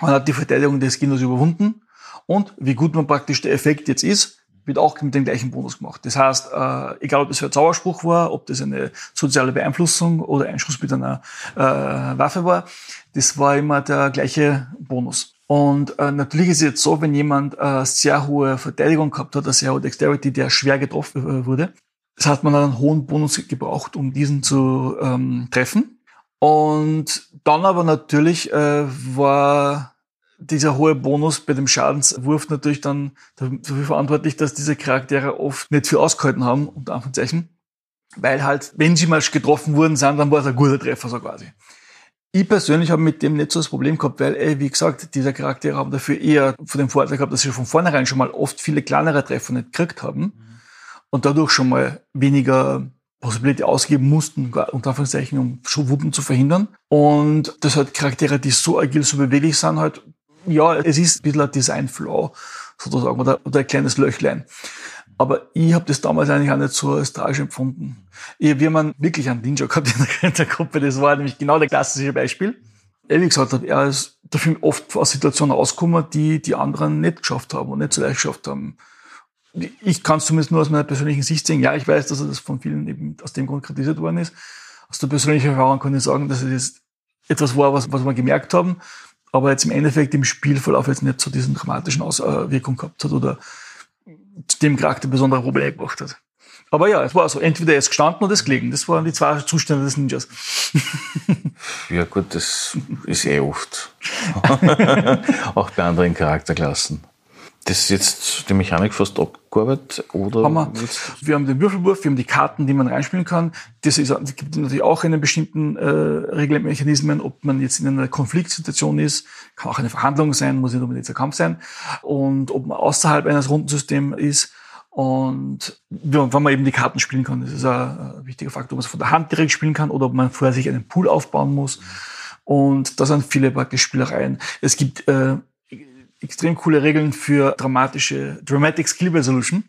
man hat die Verteidigung des Gegners überwunden und wie gut man praktisch der Effekt jetzt ist, wird auch mit dem gleichen Bonus gemacht. Das heißt, äh, egal ob das ein Zauberspruch war, ob das eine soziale Beeinflussung oder ein Schuss mit einer äh, Waffe war, das war immer der gleiche Bonus. Und äh, natürlich ist es jetzt so, wenn jemand äh, sehr hohe Verteidigung gehabt hat, eine sehr hohe Dexterity, der schwer getroffen äh, wurde, das hat man einen hohen Bonus gebraucht, um diesen zu ähm, treffen. Und dann aber natürlich äh, war dieser hohe Bonus bei dem Schadenswurf natürlich dann dafür verantwortlich, dass diese Charaktere oft nicht viel ausgehalten haben, unter Anführungszeichen. Weil halt, wenn sie mal getroffen wurden sind, dann war es ein guter Treffer so quasi. Ich persönlich habe mit dem nicht so das Problem gehabt, weil, ey, wie gesagt, diese Charaktere haben dafür eher von dem Vorteil gehabt, dass sie von vornherein schon mal oft viele kleinere Treffer nicht gekriegt haben mhm. und dadurch schon mal weniger Possibility ausgeben mussten, unter Anführungszeichen, um Wunden zu verhindern. Und das halt Charaktere, die so agil, so beweglich sind, halt, ja, es ist ein bisschen ein Design-Flaw, sozusagen, oder, oder ein kleines Löchlein. Aber ich habe das damals eigentlich auch nicht so als tragisch empfunden. Ich, wir haben wirklich einen Ninja gehabt in der, Gruppe, das war nämlich genau der klassische Beispiel. Wie gesagt, er ist dafür oft aus Situationen ausgekommen, die die anderen nicht geschafft haben und nicht so leicht geschafft haben ich kann es zumindest nur aus meiner persönlichen Sicht sehen. Ja, ich weiß, dass er das von vielen eben aus dem Grund kritisiert worden ist. Aus der persönlichen Erfahrung kann ich sagen, dass es etwas war, was, was wir gemerkt haben, aber jetzt im Endeffekt im Spielverlauf jetzt nicht so diesen dramatischen Auswirkungen gehabt hat oder dem Charakter besondere Probleme gebracht hat. Aber ja, es war so. Entweder er ist gestanden oder ist gelegen. Das waren die zwei Zustände des Ninjas. ja gut, das ist eh oft. Auch bei anderen Charakterklassen. Das ist jetzt die Mechanik fast abgearbeitet, oder? Haben wir. wir haben den Würfelwurf, wir haben die Karten, die man reinspielen kann. Das ist, es gibt natürlich auch einen bestimmten äh, Regelmechanismen, ob man jetzt in einer Konfliktsituation ist, kann auch eine Verhandlung sein, muss nicht unbedingt ein Kampf sein, und ob man außerhalb eines Rundensystems ist. Und wenn man eben die Karten spielen kann, das ist ein, ein wichtiger Faktor, ob man es von der Hand direkt spielen kann oder ob man vorher sich einen Pool aufbauen muss. Und da sind viele praktisch Spielereien. Es gibt äh, extrem coole Regeln für dramatische, Dramatic Skill Resolution,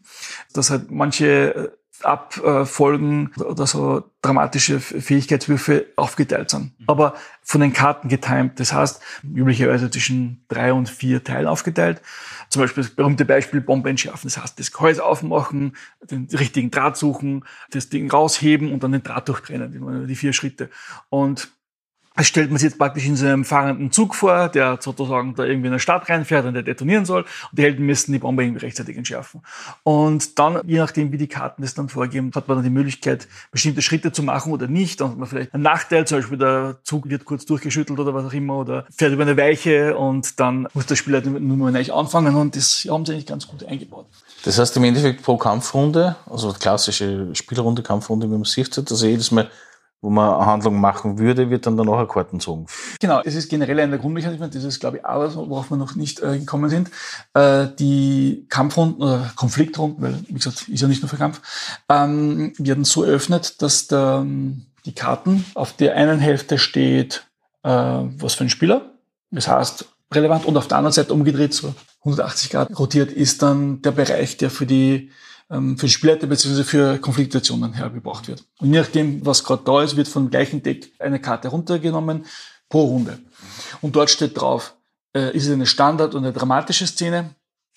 dass halt manche äh, Abfolgen oder so dramatische Fähigkeitswürfe aufgeteilt sind. Mhm. Aber von den Karten getimed. Das heißt, üblicherweise zwischen drei und vier Teilen aufgeteilt. Zum Beispiel das berühmte Beispiel Bombe entschärfen. Das heißt, das Gehäuse aufmachen, den richtigen Draht suchen, das Ding rausheben und dann den Draht durchtrennen. Die vier Schritte. Und es stellt man sich jetzt praktisch in so einem fahrenden Zug vor, der sozusagen da irgendwie in eine Stadt reinfährt und der detonieren soll. Und die Helden müssen die Bombe irgendwie rechtzeitig entschärfen. Und dann, je nachdem, wie die Karten das dann vorgeben, hat man dann die Möglichkeit, bestimmte Schritte zu machen oder nicht. Dann hat man vielleicht einen Nachteil, zum Beispiel der Zug wird kurz durchgeschüttelt oder was auch immer oder fährt über eine Weiche und dann muss der Spieler nur mal neu anfangen und das haben sie eigentlich ganz gut eingebaut. Das heißt im Endeffekt pro Kampfrunde, also klassische Spielrunde, Kampfrunde, wie man sieht, also jedes Mal wo man eine Handlung machen würde, wird dann danach eine Karten zogen. Genau, es ist generell ein der Grundmechanismen, das ist, glaube ich, auch worauf wir noch nicht äh, gekommen sind. Äh, die Kampfrunden oder Konfliktrunden, weil, wie gesagt, ist ja nicht nur für Kampf, ähm, werden so eröffnet, dass der, die Karten auf der einen Hälfte steht, äh, was für ein Spieler, das heißt relevant, und auf der anderen Seite umgedreht, so 180 Grad rotiert, ist dann der Bereich, der für die ähm, für Spielleiter bzw. für Konfliktsituationen hergebracht wird. Und je nachdem, was gerade da ist, wird vom gleichen Deck eine Karte runtergenommen pro Runde. Und dort steht drauf, äh, ist es eine Standard- und eine dramatische Szene?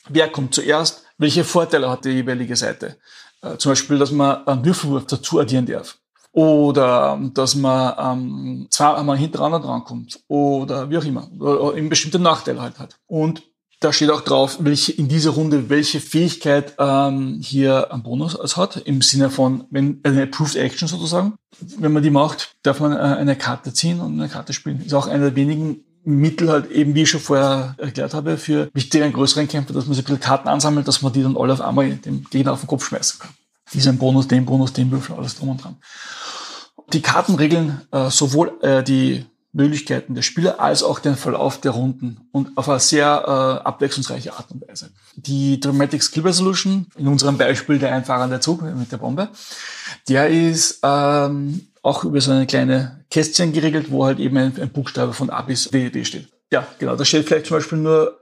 Wer kommt zuerst? Welche Vorteile hat die jeweilige Seite? Äh, zum Beispiel, dass man einen Würfelwurf dazu addieren darf. Oder ähm, dass man ähm, zweimal hintereinander drankommt. Oder wie auch immer. Oder eben bestimmte Nachteile halt hat. Und da steht auch drauf, welche in dieser Runde welche Fähigkeit ähm, hier einen Bonus hat, im Sinne von wenn eine Approved Action sozusagen. Wenn man die macht, darf man äh, eine Karte ziehen und eine Karte spielen. Ist auch einer der wenigen Mittel halt eben, wie ich schon vorher erklärt habe, für wichtigeren, größeren Kämpfe, dass man sich ein bisschen Karten ansammelt, dass man die dann alle auf einmal dem Gegner auf den Kopf schmeißen kann. Diesen Bonus, den Bonus, den Würfel, alles drum und dran. Die Kartenregeln, äh, sowohl äh, die Möglichkeiten der Spieler als auch den Verlauf der Runden und auf eine sehr äh, abwechslungsreiche Art und Weise. Die Dramatic Skill Resolution, in unserem Beispiel der einfahrende Zug mit der Bombe, der ist ähm, auch über so eine kleine Kästchen geregelt, wo halt eben ein, ein Buchstabe von A bis D steht. Ja, genau, da steht vielleicht zum Beispiel nur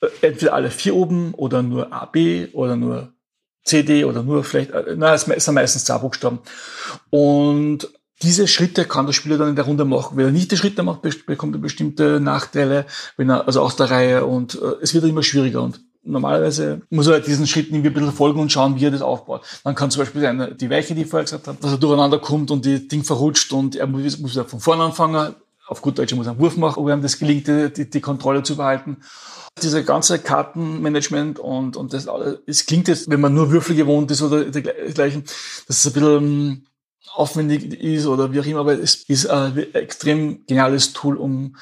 äh, entweder alle vier oben oder nur A, B oder nur CD oder nur vielleicht, äh, na, es sind meistens zwei Buchstaben. Und diese Schritte kann der Spieler dann in der Runde machen. Wenn er nicht die Schritte macht, bekommt er bestimmte Nachteile, wenn er, also aus der Reihe und äh, es wird immer schwieriger und normalerweise muss er halt diesen Schritten irgendwie ein bisschen folgen und schauen, wie er das aufbaut. Dann kann zum Beispiel sein, die Weiche, die ich vorher gesagt habe, dass er durcheinander kommt und die Ding verrutscht und er muss, muss von vorne anfangen. Auf gut Deutsch, er muss einen Wurf machen, ob ihm das gelingt, die, die Kontrolle zu behalten. Diese ganze Kartenmanagement und, und das alles, es klingt jetzt, wenn man nur Würfel gewohnt ist oder dergleichen, dass es ein bisschen aufwendig ist oder wie auch immer, aber es ist ein extrem geniales Tool, um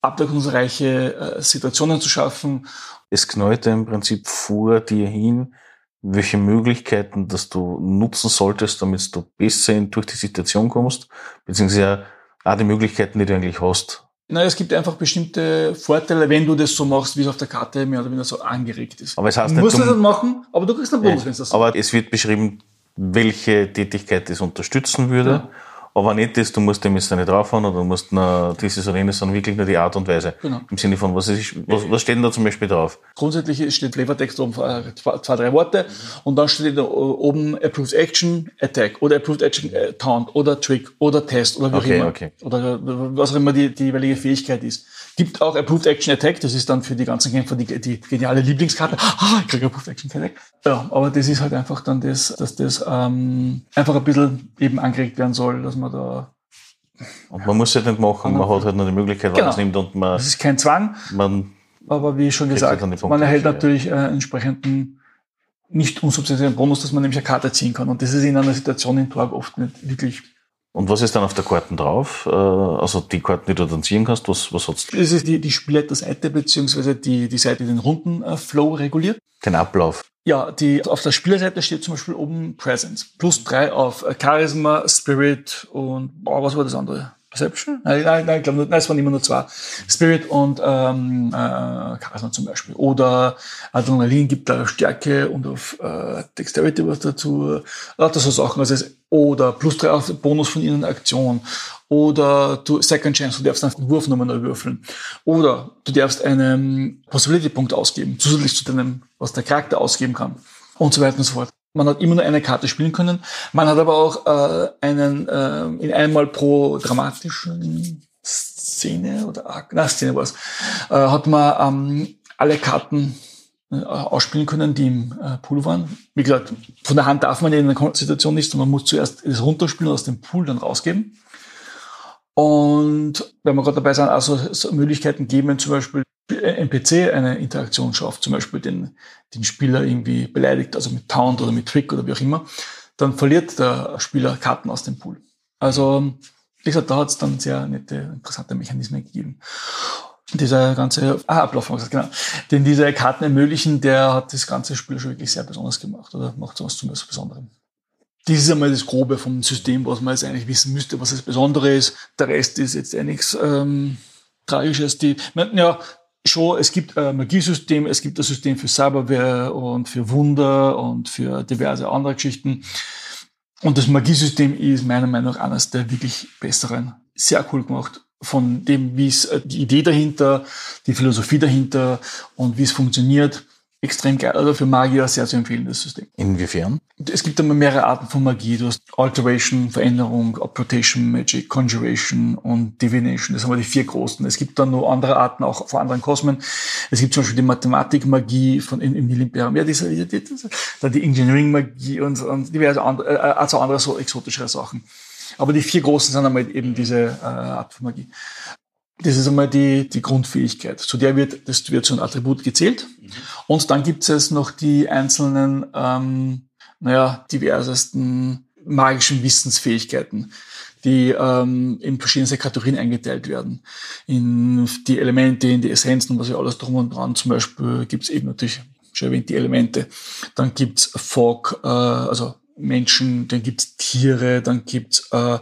abwechslungsreiche äh, Situationen zu schaffen. Es knallt im Prinzip vor dir hin, welche Möglichkeiten, dass du nutzen solltest, damit du besser durch die Situation kommst, beziehungsweise auch die Möglichkeiten, die du eigentlich hast. Naja, es gibt einfach bestimmte Vorteile, wenn du das so machst, wie es auf der Karte mehr oder weniger so angeregt ist. Aber es heißt du nicht, musst du das machen, aber du kriegst einen Bonus, wenn es das so Aber es wird beschrieben, welche Tätigkeit das unterstützen würde. Ja. Aber nicht das, du musst dem jetzt nicht draufhauen oder du musst nur dieses oder jenes, sondern wirklich nur die Art und Weise. Genau. Im Sinne von, was, ist, was, was steht denn da zum Beispiel drauf? Grundsätzlich steht Flavortext oben äh, zwei, zwei, drei Worte und dann steht da oben Approved Action, Attack oder Approved Action, äh, Taunt oder Trick oder Test oder wie okay, auch immer. Okay. Oder was auch immer die, die jeweilige Fähigkeit ist. Gibt auch Approved Action Attack, das ist dann für die ganzen Kämpfer die, die geniale Lieblingskarte. Ah, ich kriege Approved Action Attack. Ja, aber das ist halt einfach dann das, dass das ähm, einfach ein bisschen eben angeregt werden soll, dass man da und man muss es halt nicht machen, man hat halt nur die Möglichkeit, genau. man es nimmt und man. Das ist kein Zwang. Man aber wie schon gesagt, halt man erhält natürlich äh, entsprechenden nicht unsubstanziellen Bonus, dass man nämlich eine Karte ziehen kann. Und das ist in einer Situation in Torg oft nicht wirklich und was ist dann auf der Karten drauf? Äh, also die Karten, die du dann ziehen kannst, was, was hat's? Das ist die, die Spielleiterseite beziehungsweise die, die Seite, die den Rundenflow reguliert. Den Ablauf. Ja, die, auf der Spielerseite steht zum Beispiel oben Presence. Plus drei auf Charisma, Spirit und, boah, was war das andere? Perception? Nein, nein, nein ich glaube, nein, es waren immer nur zwei. Spirit und ähm, äh, Charisma zum Beispiel. Oder Adrenalin gibt da Stärke und auf äh, Dexterity was dazu. Lauter so Sachen. Also es, oder plus drei auf Bonus von ihnen Aktion. Oder du Second Chance, du darfst einen Wurf nochmal neu würfeln. Oder du darfst einen Possibility-Punkt ausgeben, zusätzlich zu deinem, was der Charakter ausgeben kann. Und so weiter und so fort. Man hat immer nur eine Karte spielen können. Man hat aber auch äh, einen äh, in einmal pro dramatischen Szene oder na Szene war es, äh, hat man ähm, alle Karten äh, ausspielen können, die im äh, Pool waren. Wie gesagt, von der Hand darf man in einer Situation nicht, man muss zuerst das runterspielen und aus dem Pool dann rausgeben. Und wenn wir gerade dabei sind, also so Möglichkeiten geben, zum Beispiel NPC eine Interaktion schafft, zum Beispiel den, den Spieler irgendwie beleidigt, also mit Taunt oder mit Trick oder wie auch immer, dann verliert der Spieler Karten aus dem Pool. Also, wie gesagt, da hat es dann sehr nette, interessante Mechanismen gegeben. Dieser ganze ah, Ablauf, genau. Den diese Karten ermöglichen, der hat das ganze Spiel schon wirklich sehr besonders gemacht oder macht sowas zum Besonderen. Das ist einmal das Grobe vom System, was man jetzt eigentlich wissen müsste, was das Besondere ist. Der Rest ist jetzt eh nichts ähm, Tragisches. Die, ja, schon, es gibt ein Magiesystem, es gibt ein System für Cyberware und für Wunder und für diverse andere Geschichten. Und das Magiesystem ist meiner Meinung nach eines der wirklich besseren. Sehr cool gemacht. Von dem, wie es, äh, die Idee dahinter, die Philosophie dahinter und wie es funktioniert extrem geil. Also für Magier sehr zu empfehlen, das System. Inwiefern? Es gibt immer mehrere Arten von Magie. Du hast Alteration, Veränderung, Operation Magic, Conjuration und Divination. Das sind aber die vier großen. Es gibt dann noch andere Arten, auch von anderen Kosmen. Es gibt zum Beispiel die Mathematik-Magie von in, im Nilimperium. Ja, diese, die, die, dann die Engineering-Magie und, und diverse andere, äh, also andere so exotischere Sachen. Aber die vier großen sind einmal eben diese äh, Art von Magie. Das ist einmal die, die Grundfähigkeit. Zu der wird, das wird zu einem Attribut gezählt. Mhm. Und dann gibt es noch die einzelnen, ähm, naja, diversesten magischen Wissensfähigkeiten, die ähm, in verschiedene Kategorien eingeteilt werden. In die Elemente, in die Essenzen, was ja alles drum und dran. Zum Beispiel gibt es eben natürlich, schon erwähnt, die Elemente. Dann gibt's Fog, äh, also Menschen, dann gibt's Tiere, dann gibt's äh,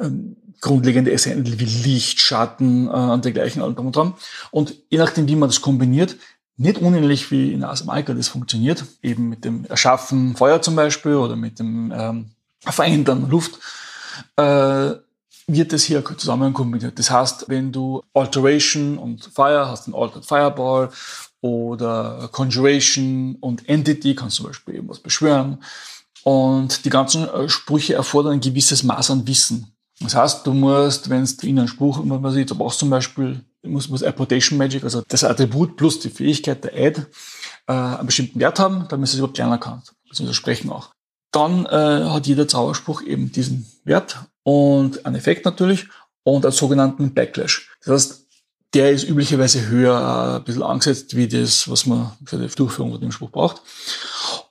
ähm, grundlegende Essenzen wie Licht, Schatten äh, und dergleichen allem drum und dran. Und je nachdem, wie man das kombiniert, nicht unähnlich wie in Asamaika das funktioniert, eben mit dem Erschaffen Feuer zum Beispiel oder mit dem ähm, Verändern Luft, äh, wird das hier zusammen kombiniert. Das heißt, wenn du Alteration und Fire hast, ein Altered Fireball oder Conjuration und Entity, kannst du zum Beispiel irgendwas beschwören. Und die ganzen äh, Sprüche erfordern ein gewisses Maß an Wissen. Das heißt, du musst, wenn du in einen Spruch, man sieht, du brauchst zum Beispiel, muss, muss Apportation Magic, also das Attribut plus die Fähigkeit der Add, äh, einen bestimmten Wert haben, damit es überhaupt lernen kann, beziehungsweise sprechen auch. Dann äh, hat jeder Zauberspruch eben diesen Wert und einen Effekt natürlich und einen sogenannten Backlash. Das heißt, der ist üblicherweise höher äh, ein bisschen angesetzt, wie das, was man für die Durchführung von dem Spruch braucht.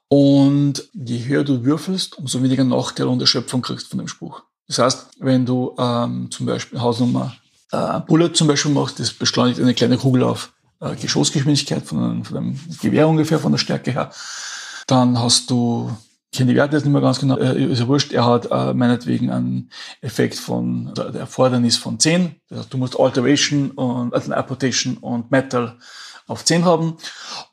Und je höher du würfelst, umso weniger Nachteil und Erschöpfung kriegst von dem Spruch. Das heißt, wenn du ähm, zum Beispiel Hausnummer äh, Bullet zum Beispiel machst, das beschleunigt eine kleine Kugel auf äh, Geschossgeschwindigkeit von einem, von einem Gewehr ungefähr, von der Stärke her, dann hast du ich kenne die Werte jetzt nicht mehr ganz genau, äh, ist ja wurscht, er hat äh, meinetwegen einen Effekt von, der Erfordernis von 10. Das heißt, du musst Alteration und also Apportation und Metal auf 10 haben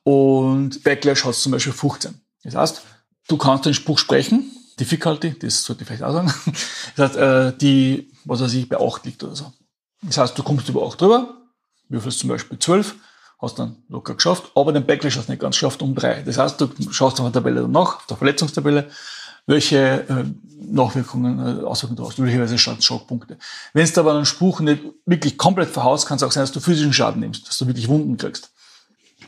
und Backlash hast zum Beispiel 15. Das heißt, du kannst den Spruch sprechen, Difficulty, das sollte ich vielleicht auch sagen, das heißt, äh, die, was weiß ich, bei 8 liegt oder so. Das heißt, du kommst über 8 drüber, würfelst zum Beispiel 12 hast dann locker geschafft, aber den Backlash hast du nicht ganz geschafft um drei. Das heißt, du schaust auf der Tabelle danach, auf der Verletzungstabelle, welche äh, Nachwirkungen, äh, Auswirkungen du hast, möglicherweise Schockpunkte. Wenn du aber einen Spruch nicht wirklich komplett verhaust, kann es auch sein, dass du physischen Schaden nimmst, dass du wirklich Wunden kriegst.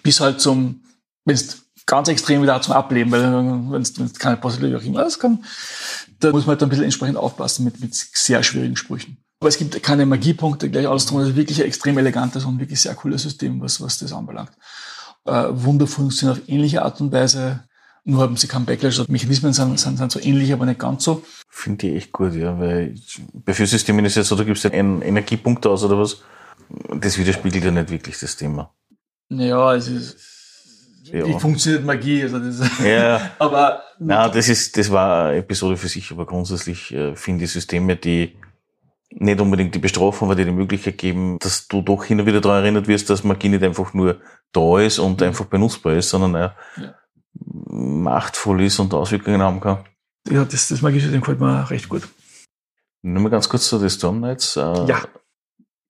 Bis halt zum, wenn es ganz extrem wieder zum Ableben, weil wenn es keine Positive auch immer das kann, da muss man halt ein bisschen entsprechend aufpassen mit, mit sehr schwierigen Sprüchen. Aber es gibt keine Magiepunkte, gleich alles drum. Also wirklich ein extrem elegantes und wirklich sehr cooles System, was, was das anbelangt. Äh, Wunder funktionieren auf ähnliche Art und Weise. Nur haben sie keinen Backlash. Also Mechanismen sind, sind, sind so ähnlich, aber nicht ganz so. Finde ich echt gut, ja, weil bei vielen Systemen ist es ja so, da gibt es einen Energiepunkt aus oder was. Das widerspiegelt ja nicht wirklich das Thema. Naja, es ist, ja. wie funktioniert Magie? Also das, ja. aber. Na, das ist, das war eine Episode für sich, aber grundsätzlich äh, finde ich Systeme, die nicht unbedingt die Bestrafung, aber dir die Möglichkeit geben, dass du doch hin und wieder daran erinnert wirst, dass Magie nicht einfach nur da ist und mhm. einfach benutzbar ist, sondern auch ja. machtvoll ist und Auswirkungen haben kann. Ja, das, das magische System gefällt mir recht gut. Nur mal ganz kurz zu den Storm Knights. Äh, ja.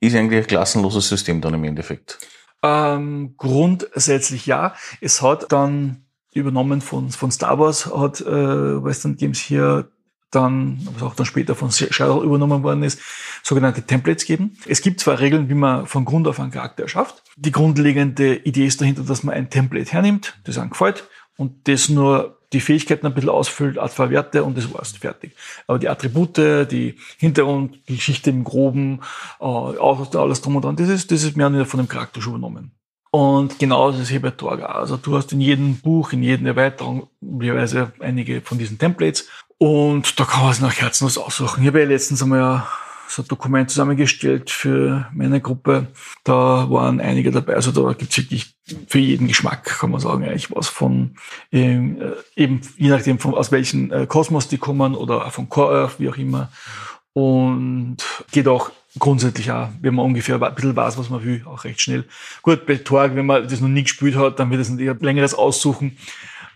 Ist eigentlich ein klassenloses System dann im Endeffekt? Ähm, grundsätzlich ja. Es hat dann übernommen von, von Star Wars, hat äh, Western Games hier dann, was auch dann später von Shadow übernommen worden ist, sogenannte Templates geben. Es gibt zwar Regeln, wie man von Grund auf einen Charakter erschafft. Die grundlegende Idee ist dahinter, dass man ein Template hernimmt, das einem gefällt und das nur die Fähigkeiten ein bisschen ausfüllt, Art Werte und das war's, fertig. Aber die Attribute, die Hintergrundgeschichte im Groben, äh, alles drum und dran, das ist, das ist mehr oder weniger von dem Charakter schon übernommen. Und genauso ist es hier bei Torga. Also du hast in jedem Buch, in jeder Erweiterung möglicherweise einige von diesen Templates und da kann man es nach Herzenlos aussuchen. Ich habe ja letztens einmal so ein Dokument zusammengestellt für meine Gruppe. Da waren einige dabei. Also da gibt es wirklich für jeden Geschmack, kann man sagen, eigentlich was von ähm, äh, eben je nachdem von aus welchen äh, Kosmos die kommen oder von Core Earth, wie auch immer. Und geht auch grundsätzlich auch, wenn man ungefähr ein bisschen weiß, was man will, auch recht schnell. Gut, bei Torg, wenn man das noch nie gespielt hat, dann wird es natürlich ein längeres aussuchen.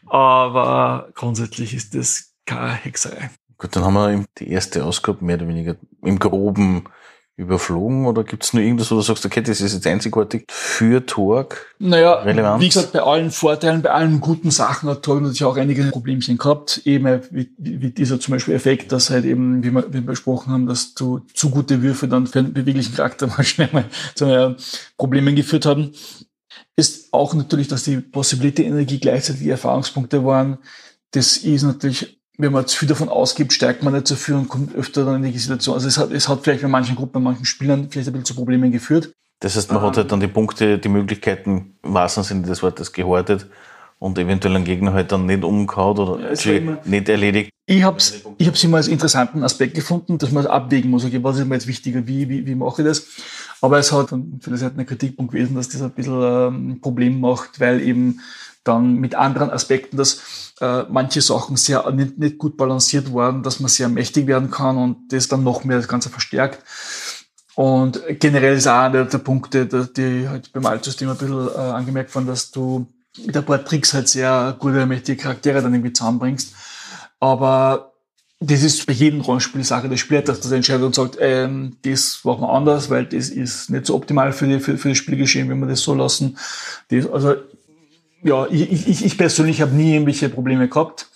Aber grundsätzlich ist das keine Hexerei. Gut, dann haben wir die erste Ausgabe mehr oder weniger im Groben überflogen oder gibt es nur irgendwas, wo du sagst, okay, das ist jetzt einzigartig für Torg naja, relevant? Wie gesagt, bei allen Vorteilen, bei allen guten Sachen hat Torg natürlich auch einige Problemchen gehabt. Eben wie, wie dieser zum Beispiel Effekt, dass halt eben, wie wir, wie wir besprochen haben, dass du zu gute Würfe dann für einen beweglichen Charakter mal schnell mal zu äh, Problemen geführt haben. Ist auch natürlich, dass die Possibility-Energie gleichzeitig Erfahrungspunkte waren. Das ist natürlich wenn man zu viel davon ausgibt, steigt man nicht viel und kommt öfter dann in die Situation. Also es hat, es hat vielleicht bei manchen Gruppen, bei manchen Spielern vielleicht ein bisschen zu Problemen geführt. Das heißt, man ähm, hat halt dann die Punkte, die Möglichkeiten, im wahrsten Sinne des Wortes, gehortet und eventuell einen Gegner halt dann nicht umgehauen oder ja, nicht erledigt. Ich habe es ich hab's immer als interessanten Aspekt gefunden, dass man abwägen muss, okay, was ist mir jetzt wichtiger, wie, wie, wie mache ich das? Aber es hat von vieler ein Kritikpunkt gewesen, dass das ein bisschen ähm, ein Problem macht, weil eben dann mit anderen Aspekten, dass äh, manche Sachen sehr nicht, nicht gut balanciert waren, dass man sehr mächtig werden kann und das dann noch mehr das Ganze verstärkt. Und generell ist auch einer der Punkte, die halt beim Altsystem ein bisschen äh, angemerkt waren, dass du mit ein paar Tricks halt sehr gute, mächtige Charaktere dann irgendwie zusammenbringst. Aber das ist bei jedem Rollenspiel Sache des Spielers, dass der entscheidet und sagt, ähm, das machen wir anders, weil das ist nicht so optimal für, die, für, für das Spielgeschehen, wenn wir das so lassen. Das, also ja, ich, ich, ich persönlich habe nie irgendwelche Probleme gehabt.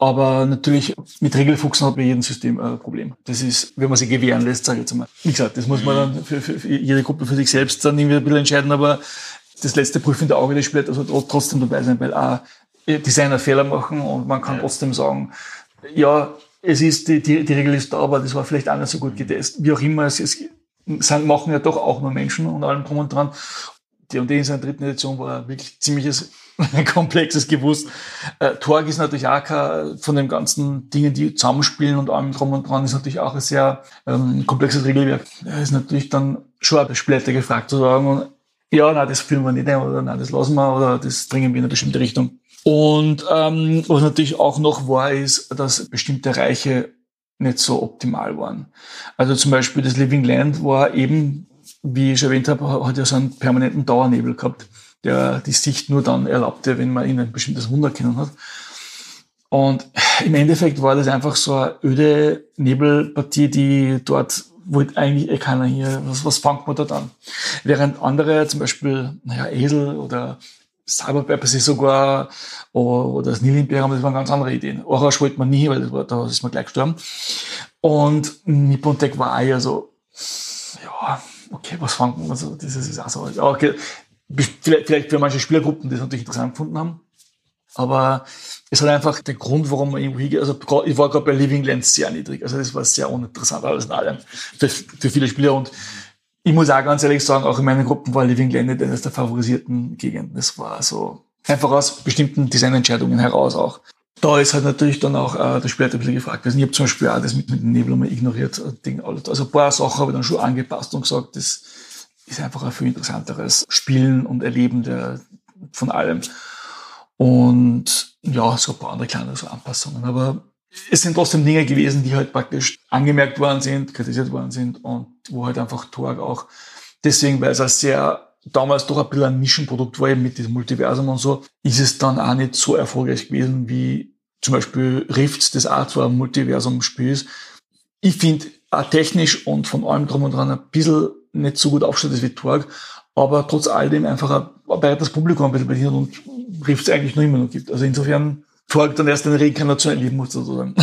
Aber natürlich, mit Regelfuchsen hat bei jedem System ein Problem. Das ist, wenn man sich gewähren lässt, sage ich jetzt mal. Wie gesagt, das muss man dann für, für, für jede Gruppe für sich selbst dann irgendwie ein bisschen entscheiden, aber das letzte prüfende Auge des Spielers also trotzdem dabei sein, weil auch Designer Fehler machen und man kann trotzdem sagen, ja, es ist, die, die, die Regel ist da, aber das war vielleicht nicht so gut getestet. Wie auch immer, es, es sind, machen ja doch auch nur Menschen und allem drum und dran. Die und die in seiner dritten Edition war wirklich ziemliches komplexes gewusst. Äh, Torg ist natürlich auch kein, von den ganzen Dingen, die zusammenspielen und allem drum und dran, ist natürlich auch ein sehr ähm, komplexes Regelwerk. Da ist natürlich dann schon ein Splitter gefragt zu sagen, und, ja, na, das führen wir nicht oder na, das lassen wir, oder das bringen wir in eine bestimmte Richtung. Und ähm, was natürlich auch noch war, ist, dass bestimmte Reiche nicht so optimal waren. Also zum Beispiel das Living Land war eben, wie ich erwähnt habe, hat ja so einen permanenten Dauernebel gehabt, der die Sicht nur dann erlaubte, wenn man in ein bestimmtes Wunder kennen hat. Und im Endeffekt war das einfach so eine öde Nebelpartie, die dort wollte eigentlich eh keiner hier, was, was fängt man dort an? Während andere, zum Beispiel, naja, Esel oder Cyberpepper ist sogar, oder das Nil-Imperium, das waren ganz andere Ideen. Orange wollte man nie, weil das war, da ist man gleich gestorben. Und Nippon Tech war ja so, ja, okay, was fangen wir, also, das ist auch so, okay, vielleicht, vielleicht für manche Spielergruppen das natürlich interessant gefunden haben. Aber es hat einfach der Grund, warum man irgendwo hingeht. Also ich war gerade bei Living Lands sehr niedrig. Also das war sehr uninteressant alles in allem für, für viele Spieler. Und ich muss auch ganz ehrlich sagen, auch in meinen Gruppen war Living Land nicht eines der favorisierten Gegenden. Das war so einfach aus bestimmten Designentscheidungen heraus auch. Da ist halt natürlich dann auch äh, der Spieler ein bisschen gefragt. Also ich habe zum Beispiel auch das mit, mit dem Nebel mal ignoriert. Äh, Ding, also ein paar Sachen habe ich dann schon angepasst und gesagt, das ist einfach ein viel interessanteres Spielen und Erleben der, von allem. Und ja, so ein paar andere kleine so Anpassungen. Aber es sind trotzdem Dinge gewesen, die halt praktisch angemerkt worden sind, kritisiert worden sind und wo halt einfach Torg auch deswegen, weil es ein sehr damals doch ein bisschen ein Nischenprodukt war, eben mit diesem Multiversum und so, ist es dann auch nicht so erfolgreich gewesen wie zum Beispiel Rifts, das auch zwar ein Multiversum-Spiel ist. Ich finde auch technisch und von allem drum und dran ein bisschen nicht so gut aufgestellt ist wie Torg, aber trotz alledem einfach ein, breites Publikum ein bisschen bedient und Rifts eigentlich noch immer noch gibt. Also insofern Torg dann erst eine Reinkarnation erleben muss sozusagen.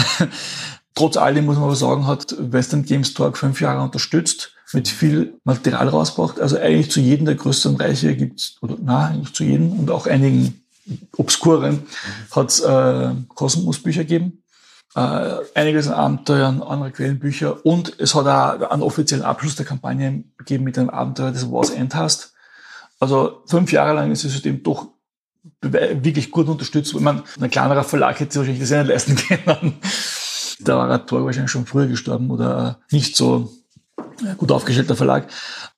trotz alledem muss man aber sagen, hat Western Games Torg fünf Jahre unterstützt mit viel Material rausgebracht. Also eigentlich zu jedem der größeren Reiche gibt's oder na, eigentlich zu jedem und auch einigen obskuren hat es äh, Kosmos-Bücher gegeben. Äh, einiges an Abenteuern, andere Quellenbücher und es hat auch einen offiziellen Abschluss der Kampagne gegeben mit einem Abenteuer, das Wars End hast. Also fünf Jahre lang ist das System doch wirklich gut unterstützt. Ich meine, ein kleinerer Verlag hätte sich wahrscheinlich das ja nicht leisten können. Da war der Tor wahrscheinlich schon früher gestorben oder nicht so gut aufgestellter Verlag.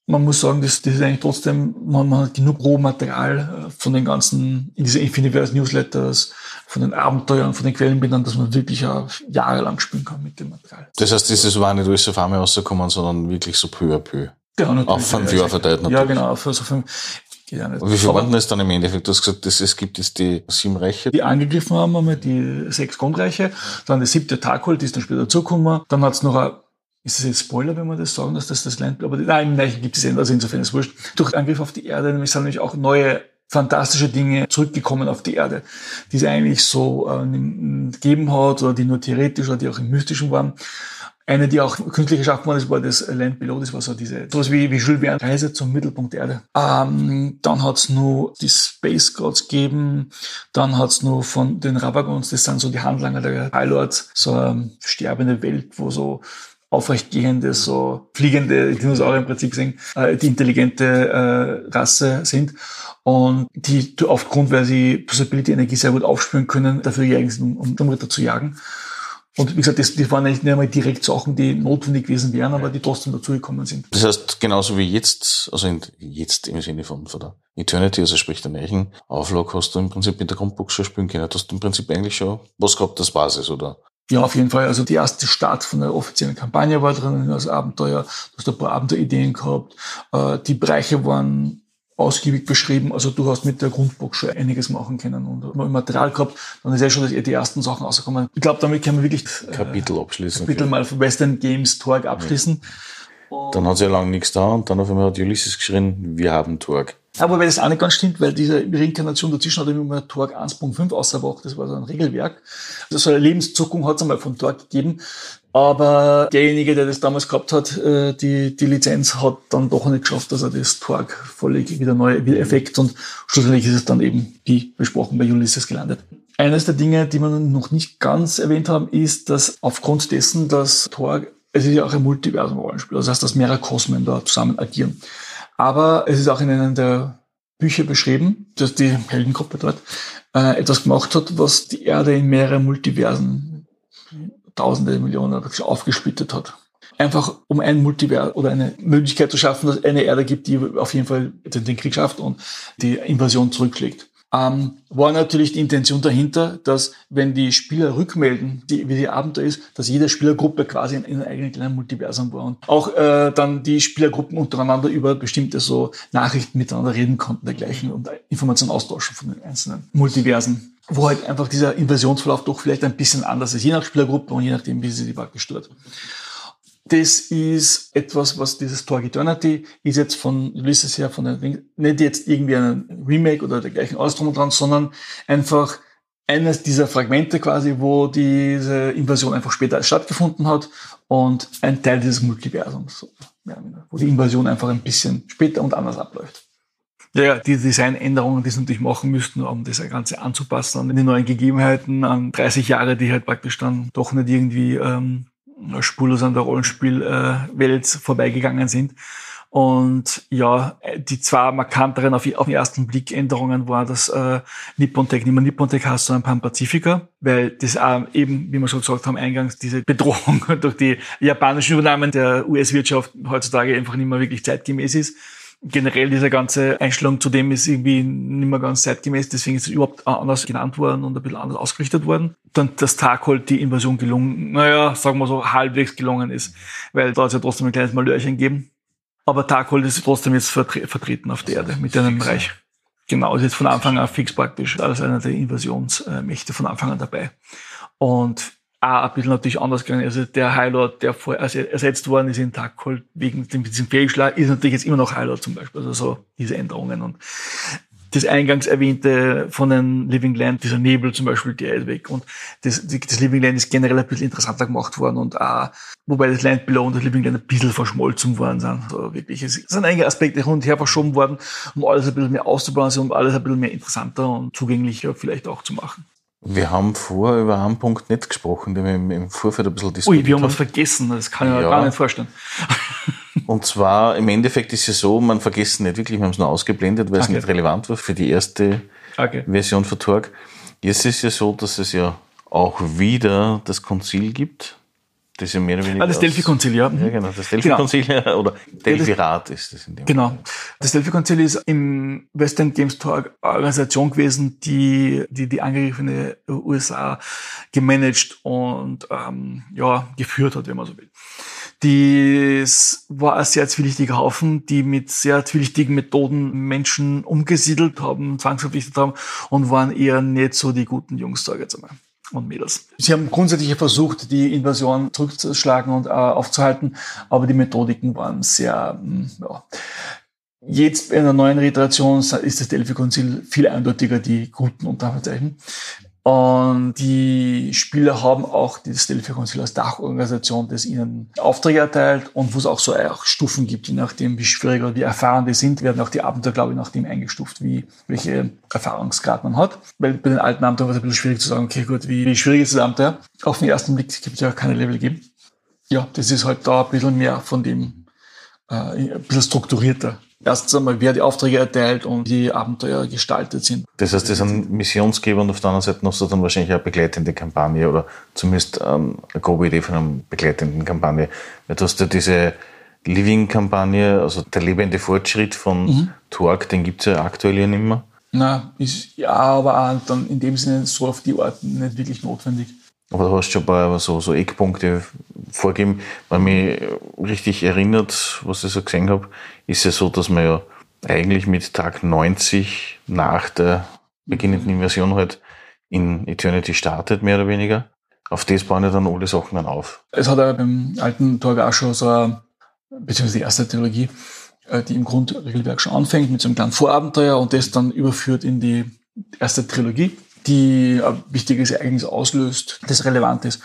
Man muss sagen, das, das ist eigentlich trotzdem, man, man hat genug Rohmaterial äh, von den ganzen, in diese Infiniverse Newsletters, von den Abenteuern, von den Quellenbindern, dass man wirklich auch jahrelang spielen kann mit dem Material. Das heißt, dieses war nicht alles auf einmal rausgekommen, sondern wirklich so peu à peu. Ja, natürlich. Auf fünf Jahre verteilt natürlich. Ja, genau, auf so fünf. Geht ja nicht. Und wie viel waren das dann im Endeffekt? Du hast gesagt, dass es gibt jetzt die sieben Reiche. Die angegriffen haben, haben wir die sechs Grundreiche, dann der siebte Taghold, die ist dann später dazugekommen. Dann hat es noch ein ist das jetzt Spoiler, wenn man das sagen, dass das das Land, aber nein, Märchen gibt es ja, also insofern ist es wurscht. Durch Angriff auf die Erde nämlich sind nämlich auch neue fantastische Dinge zurückgekommen auf die Erde, die es eigentlich so äh, gegeben hat oder die nur theoretisch oder die auch im Mystischen waren. Eine, die auch künstlich geschaffen worden ist, war das Land Below, das war so diese, sowas wie, wie Jules Verne, Reise zum Mittelpunkt der Erde. Ähm, dann hat's nur die Space Gods gegeben, dann hat's nur von den Rabagons, das sind so die Handlanger der Highlords, so eine sterbende Welt, wo so aufrechtgehende, so fliegende Dinosaurier im Prinzip sind, äh, die intelligente äh, Rasse sind und die aufgrund, weil sie Possibility Energie sehr gut aufspüren können, dafür jagen sie, um, um Ritter zu jagen. Und wie gesagt, das, das waren nicht einmal direkt Sachen, die notwendig gewesen wären, aber die trotzdem dazugekommen sind. Das heißt, genauso wie jetzt, also in, jetzt im Sinne von, von der Eternity, also sprich der neuen Auflage, hast du im Prinzip mit der Grundbox schon spielen können. Du hast im Prinzip eigentlich schon was gehabt, das Basis, oder? Ja, auf jeden Fall. Also die erste Start von der offiziellen Kampagne war drin, als Abenteuer. Du hast ein paar Abenteuerideen gehabt. Äh, die Bereiche waren ausgiebig beschrieben. Also du hast mit der Grundbox schon einiges machen können und mal Material gehabt. Dann ist ja schon die ersten Sachen rausgekommen. Ich glaube, damit können wir wirklich äh, Kapitel abschließen. Kapitel mal für Western Games Torg abschließen. Ja. Dann hat sie ja lange nichts da und dann auf einmal hat Ulysses geschrien, wir haben Torg. Aber weil das auch nicht ganz stimmt, weil diese Reinkarnation dazwischen hat immer Torg 1.5 ausgebracht. Das war so ein Regelwerk. Also so eine Lebenszuckung hat es einmal von Torg gegeben. Aber derjenige, der das damals gehabt hat, äh, die, die Lizenz, hat dann doch nicht geschafft, dass er das Torg völlig wieder neu Effekt und schlussendlich ist es dann eben, wie besprochen, bei Ulysses gelandet. Eines der Dinge, die wir noch nicht ganz erwähnt haben, ist, dass aufgrund dessen, dass Torg, es ist ja auch ein Multiversum-Rollenspiel, das heißt, dass mehrere Kosmen da zusammen agieren. Aber es ist auch in einem der Bücher beschrieben, dass die Heldengruppe dort äh, etwas gemacht hat, was die Erde in mehrere Multiversen Tausende, Millionen aufgesplittet hat. Einfach um ein Multivers oder eine Möglichkeit zu schaffen, dass es eine Erde gibt, die auf jeden Fall den Krieg schafft und die Invasion zurückschlägt. Ähm, war natürlich die Intention dahinter, dass wenn die Spieler rückmelden, die, wie die Abenteuer ist, dass jede Spielergruppe quasi in, in einem eigenen kleinen Multiversum war und auch äh, dann die Spielergruppen untereinander über bestimmte so Nachrichten miteinander reden konnten, dergleichen und Informationen austauschen von den einzelnen Multiversen wo halt einfach dieser Inversionsverlauf doch vielleicht ein bisschen anders ist, je nach Spielergruppe und je nachdem, wie sie die Wahl gestört. Das ist etwas, was dieses Torg Eternity ist jetzt von Ulysses her, von der, nicht jetzt irgendwie ein Remake oder dergleichen alles und dran, sondern einfach eines dieser Fragmente quasi, wo diese Invasion einfach später stattgefunden hat und ein Teil dieses Multiversums, wo die Invasion einfach ein bisschen später und anders abläuft. Ja, die Designänderungen, die sie natürlich machen müssten, um das Ganze anzupassen an die neuen Gegebenheiten, an 30 Jahre, die halt praktisch dann doch nicht irgendwie ähm, spurlos an der Rollenspielwelt äh, vorbeigegangen sind. Und ja, die zwei markanteren auf, auf den ersten Blick Änderungen war das äh, Nippon-Tech, nicht mehr Nippon-Tech heißt, sondern Pan Pacifica, weil das äh, eben, wie wir schon gesagt haben, eingangs diese Bedrohung durch die japanischen Übernahmen der US-Wirtschaft heutzutage einfach nicht mehr wirklich zeitgemäß ist generell diese ganze Einstellung zu dem ist irgendwie nicht mehr ganz zeitgemäß, deswegen ist es überhaupt anders genannt worden und ein bisschen anders ausgerichtet worden. Dann das Tag halt die Invasion gelungen, naja, sagen wir so, halbwegs gelungen ist, weil da hat es ja trotzdem ein kleines Malörchen gegeben. Aber Taghold ist trotzdem jetzt vertre vertreten auf der Erde mit einem Reich. Genau, ist jetzt von Anfang an fix praktisch als einer der Invasionsmächte von Anfang an dabei. Und auch ein bisschen natürlich anders gegangen. Also der Highlord, der vorher ersetzt worden ist in Taghold wegen diesem Fehlschlag, ist natürlich jetzt immer noch Highlord zum Beispiel. Also so diese Änderungen. Und das eingangs erwähnte von den Living Land, dieser Nebel zum Beispiel, der ist weg. Und das, das Living Land ist generell ein bisschen interessanter gemacht worden und auch, wobei das Land Below und das Living Land ein bisschen verschmolzen worden sind. So wirklich. Es sind einige Aspekte hin und her verschoben worden, um alles ein bisschen mehr auszubalancieren, um alles ein bisschen mehr interessanter und zugänglicher vielleicht auch zu machen. Wir haben vorher über einen Punkt nicht gesprochen, den wir im Vorfeld ein bisschen diskutiert haben. Ui, wir haben was vergessen, das kann ich mir ja. gar nicht vorstellen. Und zwar, im Endeffekt ist es so, man vergessen nicht wirklich, wir haben es nur ausgeblendet, weil okay. es nicht relevant war für die erste okay. Version von Torque. Jetzt ist es ja so, dass es ja auch wieder das Konzil gibt. Das ist ja mehr oder weniger. Ah, das Delphi-Konzil, ja. Ja, genau. Das Delphi-Konzil genau. oder Delphi-Rat ist das in dem Genau. Fall. Das Delphi-Konzil ist im Western Games Talk Organisation gewesen, die die, die angegriffene USA gemanagt und ähm, ja, geführt hat, wenn man so will. Das war ein sehr zwielichtiger Haufen, die mit sehr zwielichtigen Methoden Menschen umgesiedelt haben, zwangsverpflichtet haben und waren eher nicht so die guten Jungs, sage ich jetzt einmal und Mädels. Sie haben grundsätzlich versucht, die Invasion zurückzuschlagen und äh, aufzuhalten, aber die Methodiken waren sehr, hm, ja. Jetzt in der neuen Reiteration ist das Delphi-Konzil viel eindeutiger die guten Unterzeichen. Und die Spieler haben auch das Delphi Council als Dachorganisation, das ihnen Aufträge erteilt und wo es auch so auch Stufen gibt, je nachdem, wie schwierig oder wie erfahren die sind, werden auch die Abenteuer, glaube ich, nach dem eingestuft, wie, welche Erfahrungsgrad man hat. Weil bei den alten Abenteuern war es ein bisschen schwierig zu sagen, okay, gut, wie, wie schwierig ist das Abenteuer? Auf den ersten Blick gibt es ja keine Level geben. Ja, das ist halt da ein bisschen mehr von dem, äh, ein bisschen strukturierter Erstens einmal, wer die Aufträge erteilt und die Abenteuer gestaltet sind. Das heißt, das sind Missionsgeber und auf der anderen Seite hast du dann wahrscheinlich eine begleitende Kampagne oder zumindest ähm, eine grobe Idee von einer begleitenden Kampagne. Weil du hast ja diese Living-Kampagne, also der lebende Fortschritt von mhm. Torque, den gibt es ja aktuell ja nicht mehr. Na, ist ja, aber auch dann in dem Sinne so auf die Art nicht wirklich notwendig. Aber du hast schon ein paar so, so Eckpunkte vorgegeben. Wenn mich richtig erinnert, was ich so gesehen habe, ist ja so, dass man ja eigentlich mit Tag 90 nach der beginnenden Invasion halt in Eternity startet, mehr oder weniger. Auf das bauen ja dann alle Sachen dann auf. Es hat ja beim alten Torg auch schon so eine, beziehungsweise die erste Trilogie, äh, die im Grundregelwerk schon anfängt mit so einem kleinen Vorabenteuer und das dann überführt in die erste Trilogie die ein wichtiges Ereignis auslöst, das relevant ist.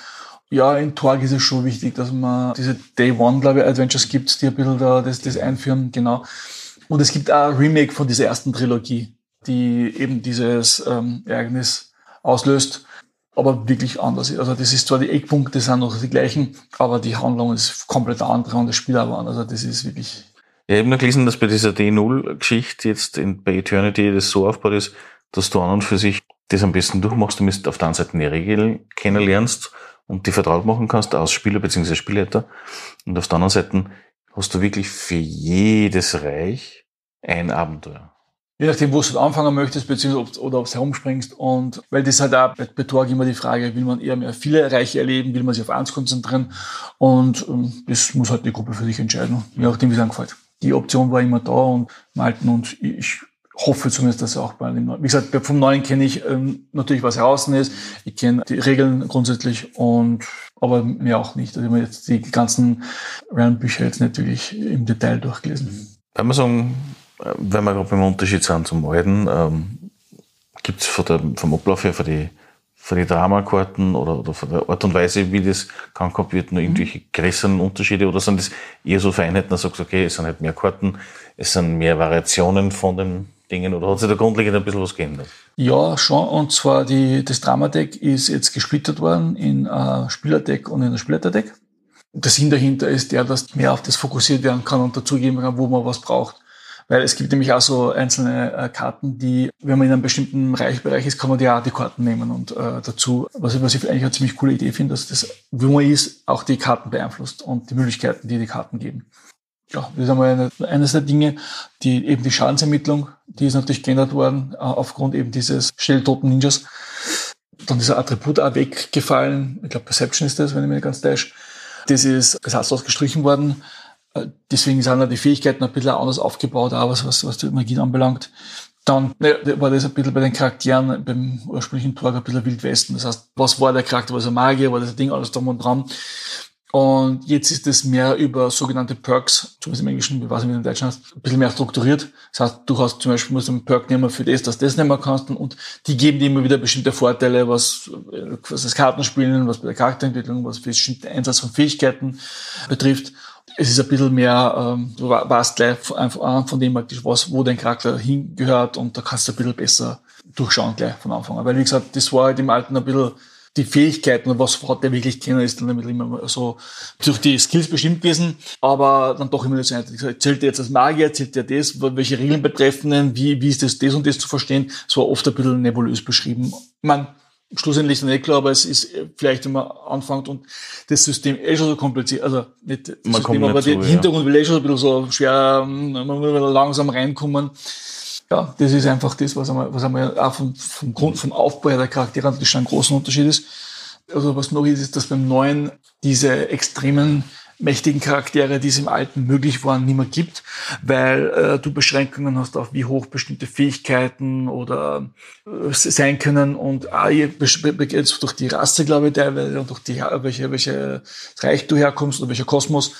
Ja, in Torg ist es schon wichtig, dass man diese Day One, glaube ich, Adventures gibt, die ein bisschen da das, das einführen, genau. Und es gibt auch ein Remake von dieser ersten Trilogie, die eben dieses ähm, Ereignis auslöst, aber wirklich anders ist. Also das ist zwar die Eckpunkte sind noch die gleichen, aber die Handlung ist komplett andere und das Spiel aber anders. Also das ist wirklich. Ja, ich habe noch gelesen, dass bei dieser D0-Geschichte jetzt in, bei Eternity das so aufgebaut ist, dass du an und für sich das am besten durchmachst, du müsst auf der einen Seite eine Regel kennenlernst und die vertraut machen kannst als Spieler bzw. Spielleiter. Und auf der anderen Seite hast du wirklich für jedes Reich ein Abenteuer. Je nachdem, wo du anfangen möchtest, beziehungsweise ob, oder ob du herumspringst. Und weil das halt auch bei, Torg immer die Frage, will man eher mehr viele Reiche erleben, will man sich auf eins konzentrieren? Und ähm, das muss halt die Gruppe für sich entscheiden, je nachdem, wie es einem gefällt. Die Option war immer da und malten und ich hoffe zumindest, dass er auch bei dem neuen. Wie gesagt, vom neuen kenne ich ähm, natürlich, was heraus ist. Ich kenne die Regeln grundsätzlich und aber mehr auch nicht. Also ich habe jetzt die ganzen Realm-Bücher jetzt nicht wirklich im Detail durchgelesen. Wenn wir sagen, wenn wir gerade beim Unterschied sind zum alten, ähm, gibt es vom Ablauf her für die für die Dramakarten oder, oder von der Art und Weise, wie das gehandhabt wird, nur mhm. irgendwelche größeren Unterschiede oder sind das eher so Feinheiten, dass du sagst, okay, es sind halt mehr Karten, es sind mehr Variationen von den Dingen oder hat sich da grundlegend ein bisschen was geändert? Ja, schon. Und zwar die, das Dramadeck ist jetzt gesplittert worden in ein Spielerdeck und in ein Splitterdeck. Der Sinn dahinter ist der, dass mehr auf das fokussiert werden kann und dazugeben kann, wo man was braucht. Weil es gibt nämlich auch so einzelne äh, Karten, die, wenn man in einem bestimmten Reichbereich ist, kann man die auch die Karten nehmen. Und äh, dazu, was ich, was ich eigentlich eine ziemlich coole Idee finde, dass das, wo man ist, auch die Karten beeinflusst und die Möglichkeiten, die die Karten geben ja, das ist einmal eines der Dinge, die eben die Schadensermittlung, die ist natürlich geändert worden, äh, aufgrund eben dieses schnelltoten Ninjas. Dann dieser Attribut auch weggefallen. Ich glaube, Perception ist das, wenn ich mich ganz täusche. Das ist ersatzlos gestrichen worden. Äh, deswegen sind die Fähigkeiten ein bisschen anders aufgebaut, auch was, was, was die Magie anbelangt. Dann ne, war das ein bisschen bei den Charakteren beim ursprünglichen Tor ein bisschen Wild Westen. Das heißt, was war der Charakter, was er Magier, war das Ding, alles drum und dran. Und jetzt ist es mehr über sogenannte Perks, zumindest im Englischen, ich weiß nicht, wie im Deutschen heißt, ein bisschen mehr strukturiert. Das heißt, du hast zum Beispiel musst einen Perk nehmen für das, dass das nehmen kannst und die geben dir immer wieder bestimmte Vorteile, was, was das Kartenspielen, was bei der Charakterentwicklung, was bestimmte Einsatz von Fähigkeiten betrifft. Es ist ein bisschen mehr, ähm, du warst gleich von, von dem was, wo dein Charakter hingehört und da kannst du ein bisschen besser durchschauen gleich von Anfang an. Weil, wie gesagt, das war halt im Alten ein bisschen die Fähigkeiten und was hat der wirklich kennen, ist dann immer so durch die Skills bestimmt gewesen, aber dann doch immer so, zählt der jetzt als Magier, zählt der das, welche Regeln betreffen, wie, wie ist das, das und das zu verstehen, es war oft ein bisschen nebulös beschrieben. Ich meine, schlussendlich ist nicht klar, aber es ist vielleicht, wenn man anfängt und das System eh schon so kompliziert, also nicht das man System, aber der Hintergrund will eh schon ein bisschen so schwer, man muss langsam reinkommen ja, das ist einfach das, was einmal, was einmal auch vom, vom Grund, vom Aufbau der Charaktere natürlich schon ein großer Unterschied ist. Also was noch ist, ist, dass beim Neuen diese extremen mächtigen Charaktere, die es im Alten möglich waren, nicht mehr gibt, weil äh, du Beschränkungen hast auf wie hoch bestimmte Fähigkeiten oder äh, sein können und jetzt durch die Rasse, glaube ich, teilweise und durch die, welche, welche Reich du herkommst oder welcher Kosmos.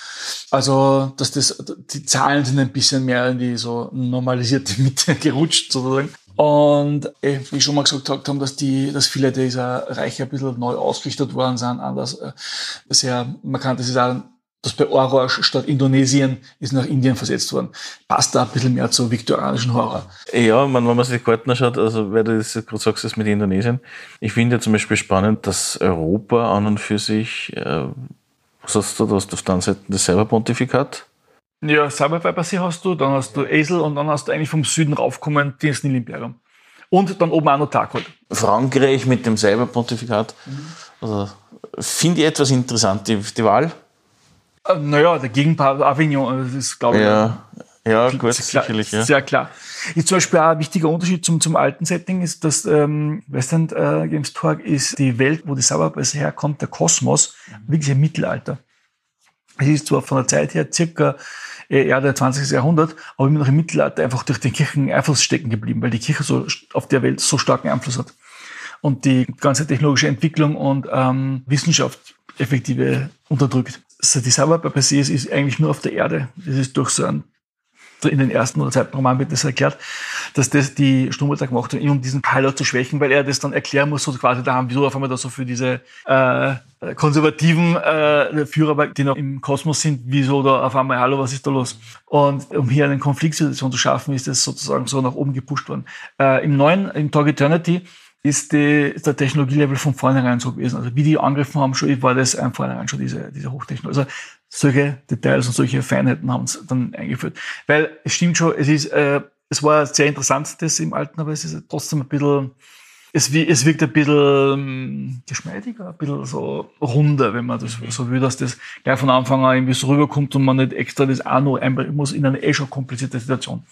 Also, dass das, die Zahlen sind ein bisschen mehr in die so normalisierte Mitte gerutscht, sozusagen. Und eh, wie schon mal gesagt haben, dass die, dass viele dieser Reiche ein bisschen neu ausgerichtet worden sind, anders, äh, sehr markant. Das ist auch das bei Horror statt Indonesien ist nach Indien versetzt worden. Passt da ein bisschen mehr zu viktorianischen Horror. Ja, man, wenn man sich die Karten anschaut, also weil du das gerade sagst, das mit Indonesien, ich finde ja zum Beispiel spannend, dass Europa an und für sich, äh, was hast du, du hast auf der einen Seite das Cyberpontifikat, Ja, Cyberviper-See hast du, dann hast du Esel und dann hast du eigentlich vom Süden raufkommen den Snil-Imperium. Und dann oben auch noch Tarkhold. Frankreich mit dem Cyberpontifikat. Also, Finde ich etwas interessant, die, die Wahl. Äh, naja, der Gegenpart Avignon, das ist, glaube ich, Ja, ja gut, klar, sicherlich. Ja. Sehr klar. Ist zum Beispiel auch ein wichtiger Unterschied zum, zum alten Setting, ist, dass ähm, Western äh, Games Talk ist die Welt, wo die Cyberpunk herkommt, der Kosmos, wirklich im Mittelalter. Es ist zwar von der Zeit her circa äh, Erde 20. Jahrhundert, aber immer noch im Mittelalter einfach durch den Kirchen Einfluss stecken geblieben, weil die Kirche so auf der Welt so starken Einfluss hat. Und die ganze technologische Entwicklung und ähm, Wissenschaft effektive unterdrückt. Also die Cyberpunk per se ist, ist eigentlich nur auf der Erde. Das ist durch so ein in den ersten oder zweiten Roman wird das erklärt, dass das die Sturmwälder gemacht haben, um diesen Pilot zu schwächen, weil er das dann erklären muss, so quasi da haben, wieso auf einmal da so für diese äh, konservativen äh, Führer, die noch im Kosmos sind, wieso da auf einmal, hallo, was ist da los? Und um hier eine Konfliktsituation zu schaffen, ist das sozusagen so nach oben gepusht worden. Äh, Im neuen, im Talk Eternity, ist, die, ist der Technologielevel von vornherein so gewesen. Also wie die angegriffen haben, schon war das von vornherein schon diese, diese Hochtechnologie. Also solche Details und solche Feinheiten haben es dann eingeführt. Weil es stimmt schon, es ist, äh, es war sehr interessant, das im Alten, aber es ist trotzdem ein bisschen, es, es wirkt ein bisschen ähm, geschmeidiger, ein bisschen so runder, wenn man das so will, dass das gleich von Anfang an irgendwie so rüberkommt und man nicht extra das auch noch einbringen muss in eine eh schon komplizierte Situation.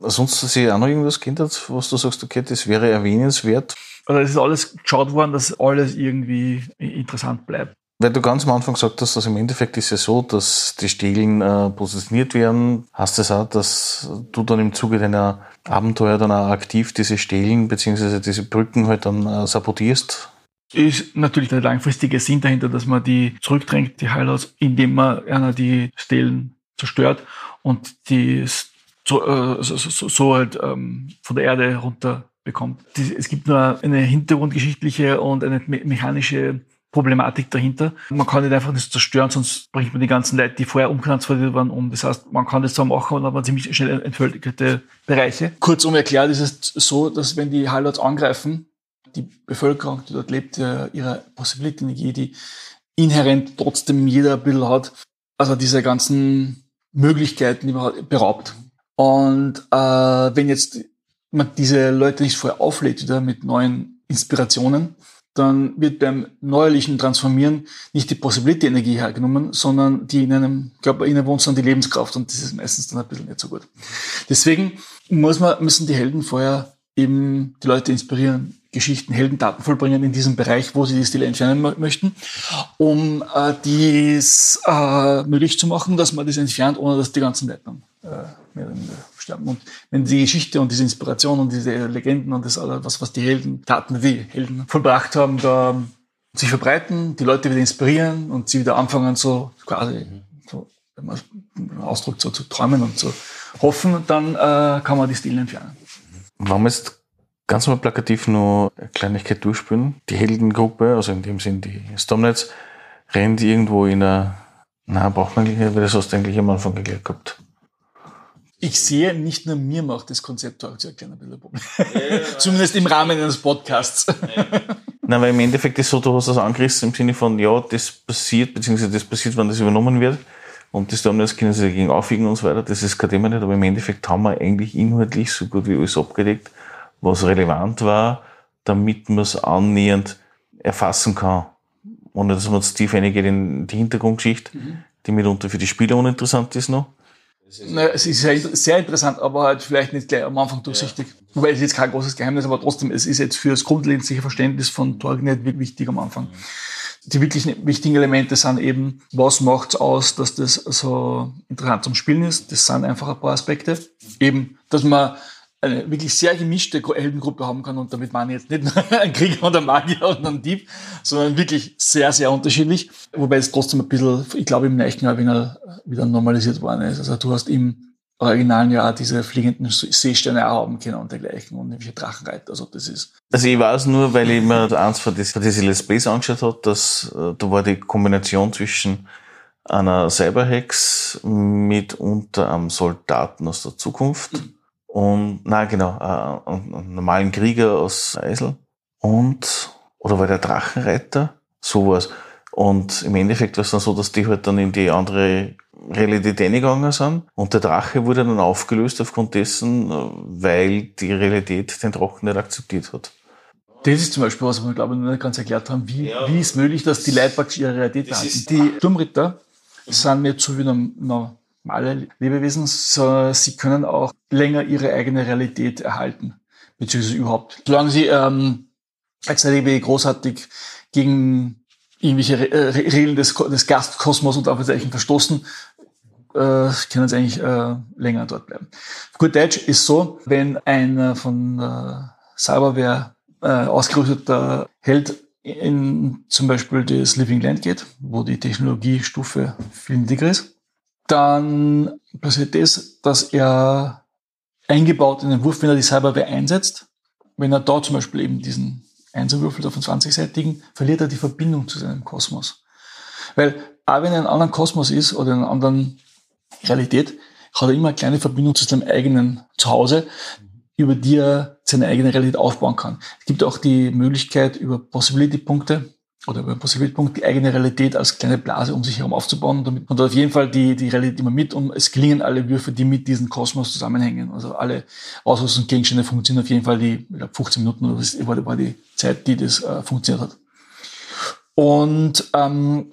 Sonst hat sich auch noch irgendwas geändert, was du sagst, okay, das wäre erwähnenswert. Also es ist alles geschaut worden, dass alles irgendwie interessant bleibt. Weil du ganz am Anfang gesagt hast, dass im Endeffekt ist ja so, dass die Stelen äh, positioniert werden. Heißt das auch, dass du dann im Zuge deiner Abenteuer dann auch aktiv diese Stelen beziehungsweise diese Brücken halt dann äh, sabotierst? ist natürlich der langfristige Sinn dahinter, dass man die zurückdrängt, die Highlights, indem man einer die Stelen zerstört und die so, äh, so, so, so halt ähm, von der Erde runter bekommt. Die, es gibt nur eine hintergrundgeschichtliche und eine me mechanische Problematik dahinter. Man kann nicht einfach das zerstören, sonst bringt man die ganzen Leute, die vorher umtransferiert waren, um. Das heißt, man kann das zwar machen hat man ziemlich schnell entvölkerte Bereiche. Kurzum erklärt ist es so, dass wenn die Highlights angreifen, die Bevölkerung, die dort lebt, ihre Possibility-Energie, die inhärent trotzdem jeder ein bisschen hat, also diese ganzen Möglichkeiten, die man hat, beraubt. Und äh, wenn jetzt man diese Leute nicht vorher auflädt wieder mit neuen Inspirationen, dann wird beim neuerlichen Transformieren nicht die Possibility-Energie hergenommen, sondern die in einem Körper innewohnt, sondern die Lebenskraft. Und das ist meistens dann ein bisschen nicht so gut. Deswegen muss man, müssen die Helden vorher eben die Leute inspirieren, Geschichten, Heldentaten vollbringen in diesem Bereich, wo sie die Stille entfernen mö- möchten, um äh, dies äh, möglich zu machen, dass man das entfernt, ohne dass die ganzen Leute dann äh, mehr oder weniger sterben. Und wenn die Geschichte und diese Inspiration und diese Legenden und das alles, was, was die Heldentaten, die Helden vollbracht haben, da sich verbreiten, die Leute wieder inspirieren und sie wieder anfangen, so quasi, so, wenn man Ausdruck so zu träumen und zu hoffen, dann äh, kann man die Stille entfernen. Wir jetzt ganz mal plakativ nur eine Kleinigkeit durchspielen, die Heldengruppe, also in dem Sinn die Stormknights, rennt irgendwo in einer, na, braucht man nicht, weil das hast du eigentlich am Anfang geklärt gehabt. Ich sehe, nicht nur mir macht das Konzept zu erklären ein bisschen Problem. Zumindest im Rahmen eines Podcasts. Nein, weil im Endeffekt ist so, du hast das angerissen im Sinne von, ja, das passiert, beziehungsweise das passiert, wenn das übernommen wird. Und die Stormknights können sich dagegen aufwiegen und so weiter. Das ist kein Thema nicht, aber im Endeffekt haben wir eigentlich inhaltlich so gut wie alles abgedeckt, was relevant war, damit man es annähernd erfassen kann. Ohne dass man zu tief reingeht in die Hintergrundgeschichte, die mitunter für die Spieler uninteressant ist noch. Naja, es ist sehr, interessant, aber halt vielleicht nicht gleich am Anfang durchsichtig. Wobei es jetzt kein großes Geheimnis, aber trotzdem, es ist jetzt für das grundlegende Verständnis von Torgnet wirklich wichtig am Anfang. Die wirklich wichtigen Elemente sind eben, was macht's aus, dass das so interessant zum Spielen ist. Das sind einfach ein paar Aspekte. Eben, dass man eine wirklich sehr gemischte Gru- Heldengruppe haben kann und damit meine ich jetzt nicht nur einen Krieger und einen Magier und einen Dieb, sondern wirklich sehr, sehr unterschiedlich. Wobei es trotzdem ein bisschen, ich glaube, im nächsten Jahr wieder, normalisiert worden ist. Also du hast im originalen Jahr diese fliegenden Seesterne auch haben können und dergleichen und irgendwelche Drachenreiter. Also das ist, Also ich weiß nur, weil ich mir eins von diesen, Let's Plays angeschaut habe, dass äh, da war die Kombination zwischen einer Cyberhex mit unter einem Soldaten aus der Zukunft und, na genau, äh, einem normalen Krieger aus Eisel und, oder war der Drachenreiter? Sowas. Und im Endeffekt war es dann so, dass die halt dann in die andere Realität eingegangen sind. Und der Drache wurde dann aufgelöst aufgrund dessen, äh, weil die Realität den Drachen nicht akzeptiert hat. Das ist zum Beispiel was, was wir, glaube ich, noch nicht ganz erklärt haben. Wie, ja. wie ist möglich, dass die Leute ihre Realität behalten? Die Sturmritter sind nicht so wie normale Lebewesen, sondern sie können auch länger ihre eigene Realität erhalten. Beziehungsweise überhaupt. Solange sie ähm, als nicht großartig gegen irgendwelche Re Regeln des, des Gastkosmos und Aufzeichen verstoßen, äh, können sie eigentlich äh, länger dort bleiben. Gut Deutsch ist so, wenn ein von äh, Cyberware äh, ausgerüsteter Held in zum Beispiel das Living Land geht, wo die Technologiestufe viel niedriger ist, dann passiert das, dass er eingebaut in den Wurf, wenn er die Cyberware einsetzt, wenn er da zum Beispiel eben diesen Einser würfelt auf den 20-seitigen, verliert er die Verbindung zu seinem Kosmos. Weil auch wenn er in einem anderen Kosmos ist oder in einer anderen Realität, hat er immer eine kleine Verbindung zu seinem eigenen Zuhause, über die er seine eigene Realität aufbauen kann. Es gibt auch die Möglichkeit, über Possibility-Punkte oder über Possibility-Punkt die eigene Realität als kleine Blase um sich herum aufzubauen. Damit man da auf jeden Fall die, die Realität immer mit und es gelingen alle Würfe, die mit diesem Kosmos zusammenhängen. Also alle Ausrüstungsgegenstände funktionieren auf jeden Fall die, ich glaube 15 Minuten oder was war, die Zeit, die das äh, funktioniert hat. Und ähm,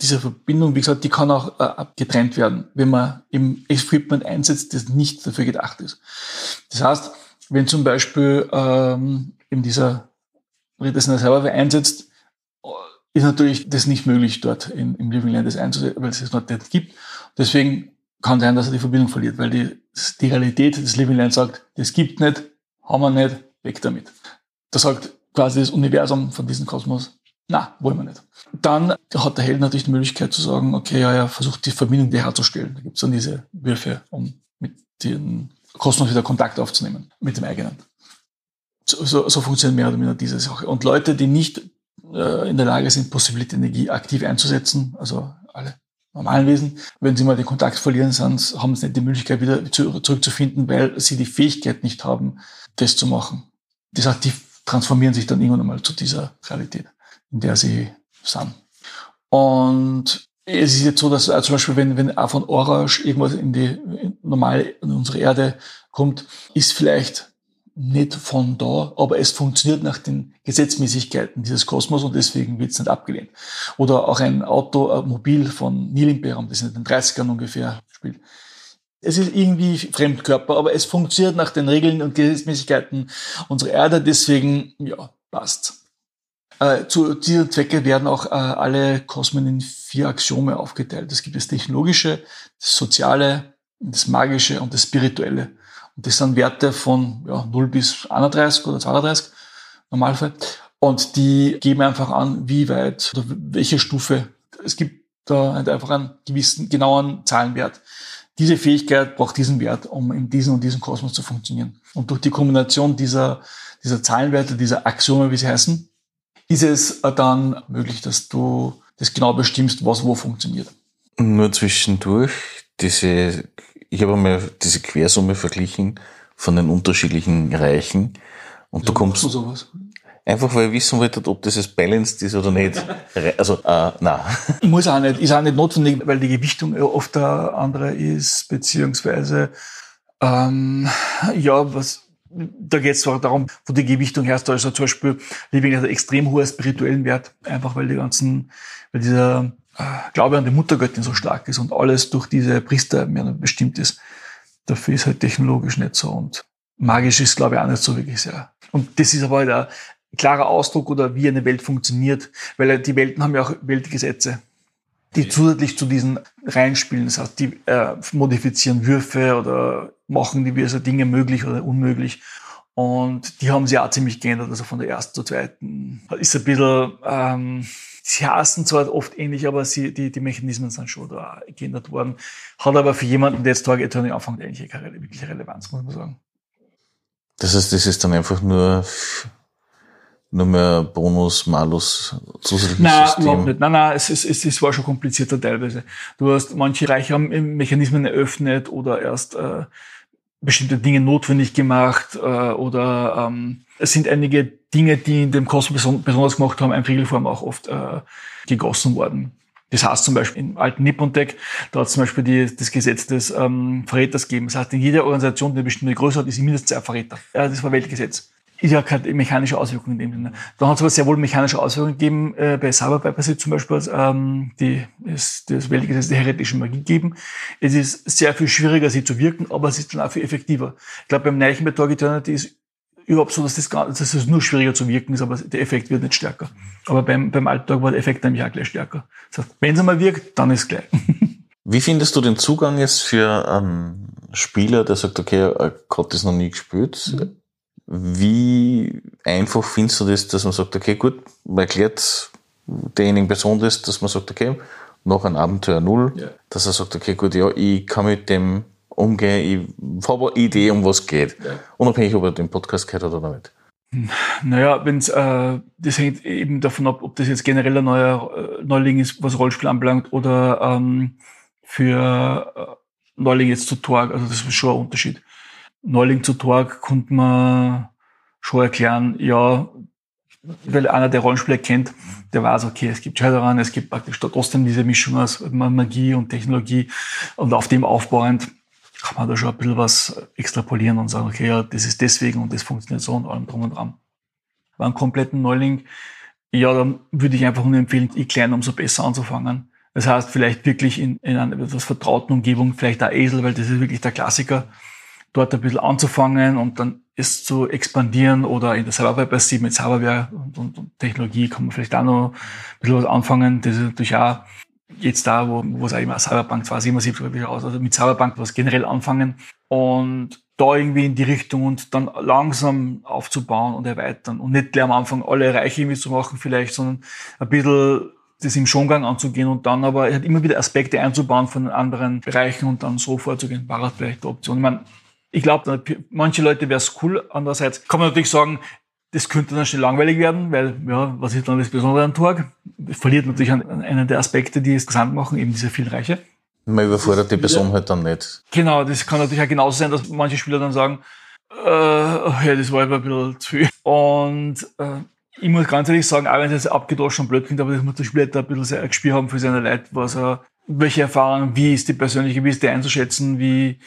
diese Verbindung, wie gesagt, die kann auch äh, getrennt werden, wenn man im Equipment einsetzt, das nicht dafür gedacht ist. Das heißt, wenn zum Beispiel ähm, in dieser der Server einsetzt, ist natürlich das nicht möglich, dort in, im Living Land das einzusetzen, weil es es dort nicht gibt. Deswegen kann sein, dass er die Verbindung verliert, weil die, die Realität des Living Land sagt, das gibt nicht, haben wir nicht, weg damit. Da sagt quasi das Universum von diesem Kosmos, na, wollen wir nicht. Dann hat der Held natürlich die Möglichkeit zu sagen, okay, ja, er versucht die Verbindung herzustellen. Da gibt es dann diese Würfe, um mit den Kosmos wieder Kontakt aufzunehmen, mit dem eigenen. So, so, so funktioniert mehr oder weniger diese Sache. Und Leute, die nicht äh, in der Lage sind, Possibility Energie aktiv einzusetzen, also alle normalen Wesen, wenn sie mal den Kontakt verlieren, sind, haben sie nicht die Möglichkeit, wieder zurückzufinden, weil sie die Fähigkeit nicht haben, das zu machen. Das heißt, die transformieren sich dann irgendwann einmal zu dieser Realität in der sie sind. Und es ist jetzt so, dass äh, zum Beispiel, wenn, wenn auch von Orange irgendwas in die normale, in unsere Erde kommt, ist vielleicht nicht von da, aber es funktioniert nach den Gesetzmäßigkeiten dieses Kosmos und deswegen wird es nicht abgelehnt. Oder auch ein Automobil von Neil Imperium, das in den 30ern ungefähr spielt. Es ist irgendwie Fremdkörper, aber es funktioniert nach den Regeln und Gesetzmäßigkeiten unserer Erde, deswegen, ja, passt. Äh, zu diesen Zwecke werden auch äh, alle Kosmen in vier Axiome aufgeteilt. Es gibt das Technologische, das Soziale, das Magische und das Spirituelle. Das sind Werte von ja, 0 bis 31 oder 32 Normalfall. Und die geben einfach an, wie weit oder welche Stufe. Es gibt da halt einfach einen gewissen genauen Zahlenwert. Diese Fähigkeit braucht diesen Wert, um in diesem und diesem Kosmos zu funktionieren. Und durch die Kombination dieser, dieser Zahlenwerte, dieser Axiome, wie sie heißen, ist es dann möglich, dass du das genau bestimmst, was wo funktioniert. Nur zwischendurch, diese, ich habe einmal diese Quersumme verglichen von den unterschiedlichen Reichen und so du kommst sowas. einfach, weil ich wissen wollte, ob das jetzt balanced ist oder nicht. Also, äh, na. Muss auch nicht, ist auch nicht notwendig, weil die Gewichtung oft eine andere ist, beziehungsweise, ähm, ja, was, da geht es zwar darum, wo die Gewichtung herrscht, also zum Beispiel Living hat einen extrem hohen spirituellen Wert, einfach weil die ganzen, weil dieser Glaube an die Muttergöttin so stark ist und alles durch diese Priester mehr bestimmt ist. Dafür ist halt technologisch nicht so und magisch ist, glaube ich, auch nicht so wirklich sehr. Und das ist aber halt ein klarer Ausdruck oder wie eine Welt funktioniert, weil die Welten haben ja auch Weltgesetze die zusätzlich zu diesen reinspielen. Das heißt, die äh, modifizieren Würfe oder machen diverse Dinge möglich oder unmöglich. Und die haben sie auch ziemlich geändert, also von der ersten zur zweiten. Ist ein bisschen, ähm, sie hassen zwar oft ähnlich, aber sie, die, die Mechanismen sind schon da geändert worden. Hat aber für jemanden, der jetzt Target Attorney anfängt, eigentlich keine wirkliche Relevanz, muss man sagen. Das heißt, das ist dann einfach nur nur mehr Bonus, Malus, zusätzliches nein, System? überhaupt nicht. Nein, nein, es, es, es, es war schon komplizierter teilweise. Du hast, manche Reiche haben Mechanismen eröffnet oder erst äh, bestimmte Dinge notwendig gemacht äh, oder ähm, es sind einige Dinge, die in dem Kosmos besonders gemacht haben, in Regelform auch oft äh, gegossen worden. Das heißt zum Beispiel im alten Nippon-Tech, da hat zum Beispiel die, das Gesetz des ähm, Verräters gegeben. Das heißt, in jeder Organisation, die eine bestimmte Größe hat, ist mindestens ein Verräter. Ja, das war Weltgesetz. Ist ja keine mechanische Auswirkung in dem Sinne. Dann hat es aber sehr wohl mechanische Auswirkungen gegeben, äh, bei Cyberpiper zum Beispiel, ähm, die, das, das Weltgesetz der heretischen Magie gegeben. Es ist sehr viel schwieriger, sie zu wirken, aber es ist dann auch viel effektiver. Ich glaube, beim Neichen Target Eternity ist überhaupt so, dass das, gar, dass es nur schwieriger zu wirken ist, aber der Effekt wird nicht stärker. Aber beim, beim Alltag war der Effekt nämlich auch gleich stärker. Das heißt, wenn es einmal wirkt, dann ist es gleich. Wie findest du den Zugang jetzt für einen Spieler, der sagt, okay, er hat das noch nie gespielt? Mhm. Wie einfach findest du das, dass man sagt, okay, gut, man erklärt derjenigen Person das, dass man sagt, okay, noch ein Abenteuer Null, ja. dass er sagt, okay, gut, ja, ich kann mit dem umgehen. Ich habe eine Idee, um was es geht. Ja. Unabhängig, ob er den Podcast gehört hat oder nicht. Naja, wenn's, äh, das hängt eben davon ab, ob das jetzt generell ein neuer äh, Neuling ist, was Rollspiel anbelangt, oder ähm, für äh, Neuling jetzt zu Torg. Also das ist schon ein Unterschied. Neuling zu Torg konnte man schon erklären, ja, weil einer der Rollenspieler kennt, der weiß, okay, es gibt Shadowrun, es gibt praktisch trotzdem diese Mischung aus Magie und Technologie und auf dem aufbauend kann man da schon ein bisschen was extrapolieren und sagen, okay, ja, das ist deswegen und das funktioniert so und allem drum und dran. Bei einem kompletten Neuling, ja, dann würde ich einfach nur empfehlen, je kleiner, umso besser anzufangen. Das heißt, vielleicht wirklich in, in einer etwas vertrauten Umgebung, vielleicht ein Esel, weil das ist wirklich der Klassiker, dort ein bisschen anzufangen und dann es zu expandieren oder in der Cyberware 7 mit Cyberware und, und, und, Technologie kann man vielleicht auch noch ein bisschen was anfangen. Das ist natürlich auch jetzt da, wo, wo es auch immer Cyberpunk 2077 aus, also mit Cyberpunk was generell anfangen und da irgendwie in die Richtung und dann langsam aufzubauen und erweitern und nicht gleich am Anfang alle Reiche mitzumachen vielleicht, sondern ein bisschen das im Schongang anzugehen und dann aber halt immer wieder Aspekte einzubauen von anderen Bereichen und dann so vorzugehen, war halt vielleicht die Option. Ich meine, ich glaube, manche Leute wäre es cool. Andererseits kann man natürlich sagen, das könnte dann schnell langweilig werden, weil, ja, was ist dann das Besondere an Torg? Verliert natürlich einen der Aspekte, die es interessant machen, eben diese viel Reiche. Man überfordert die Person halt dann nicht. Genau, das kann natürlich auch genauso sein, dass manche Spieler dann sagen, äh, ja, das war ein bisschen zu viel. Und äh, ich muss ganz ehrlich sagen, auch wenn es jetzt abgedroschen und blöd klingt, aber das muss der Spieler da ein bisschen sehr Gespür haben für seine Leute, was er, welche Erfahrungen, wie ist die persönliche, wie ist die einzuschätzen, wie.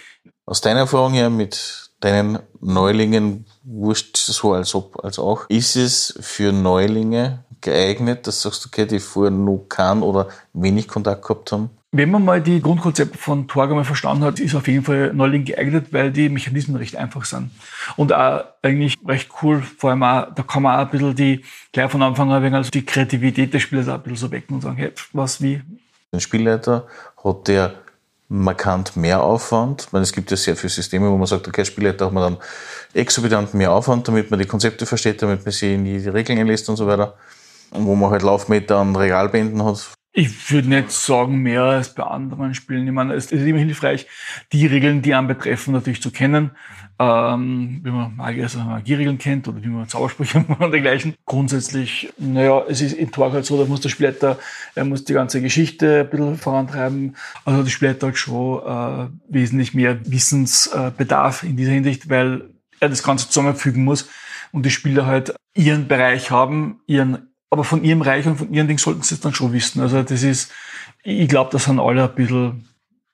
Aus deiner Erfahrung her mit deinen Neulingen, wurscht so als ob, als auch. Ist es für Neulinge geeignet, dass du sagst, okay, die vorher nur keinen oder wenig Kontakt gehabt haben? Wenn man mal die Grundkonzepte von Torg einmal verstanden hat, ist auf jeden Fall Neuling geeignet, weil die Mechanismen recht einfach sind. Und auch eigentlich recht cool, vor allem auch, da kann man auch ein bisschen die, gleich von Anfang an, also die Kreativität des Spielers auch ein bisschen so wecken und sagen, hey, was, wie? Ein Spielleiter hat der markant mehr Aufwand. Ich meine, es gibt ja sehr viele Systeme, wo man sagt, okay, Spielleiter hat man dann exorbitant mehr Aufwand, damit man die Konzepte versteht, damit man sie in die Regeln einlässt und so weiter. Und wo man halt Laufmeter an Regalbänden hat. Ich würde nicht sagen mehr als bei anderen Spielen. Ich meine, es ist immer hilfreich, die Regeln, die einen betreffen, natürlich zu kennen ähm, wie man Magier, also Magieregeln kennt oder wie man Zaubersprüche und dergleichen. Grundsätzlich, naja, es ist in Torg halt so, da muss der Spielleiter, er muss die ganze Geschichte ein bisschen vorantreiben. Also der Spielleiter hat schon äh, wesentlich mehr Wissensbedarf in dieser Hinsicht, weil er das Ganze zusammenfügen muss und die Spieler halt ihren Bereich haben, ihren aber von ihrem Reich und von ihren Dingen sollten sie es dann schon wissen. Also das ist, ich glaube, das sind alle ein bisschen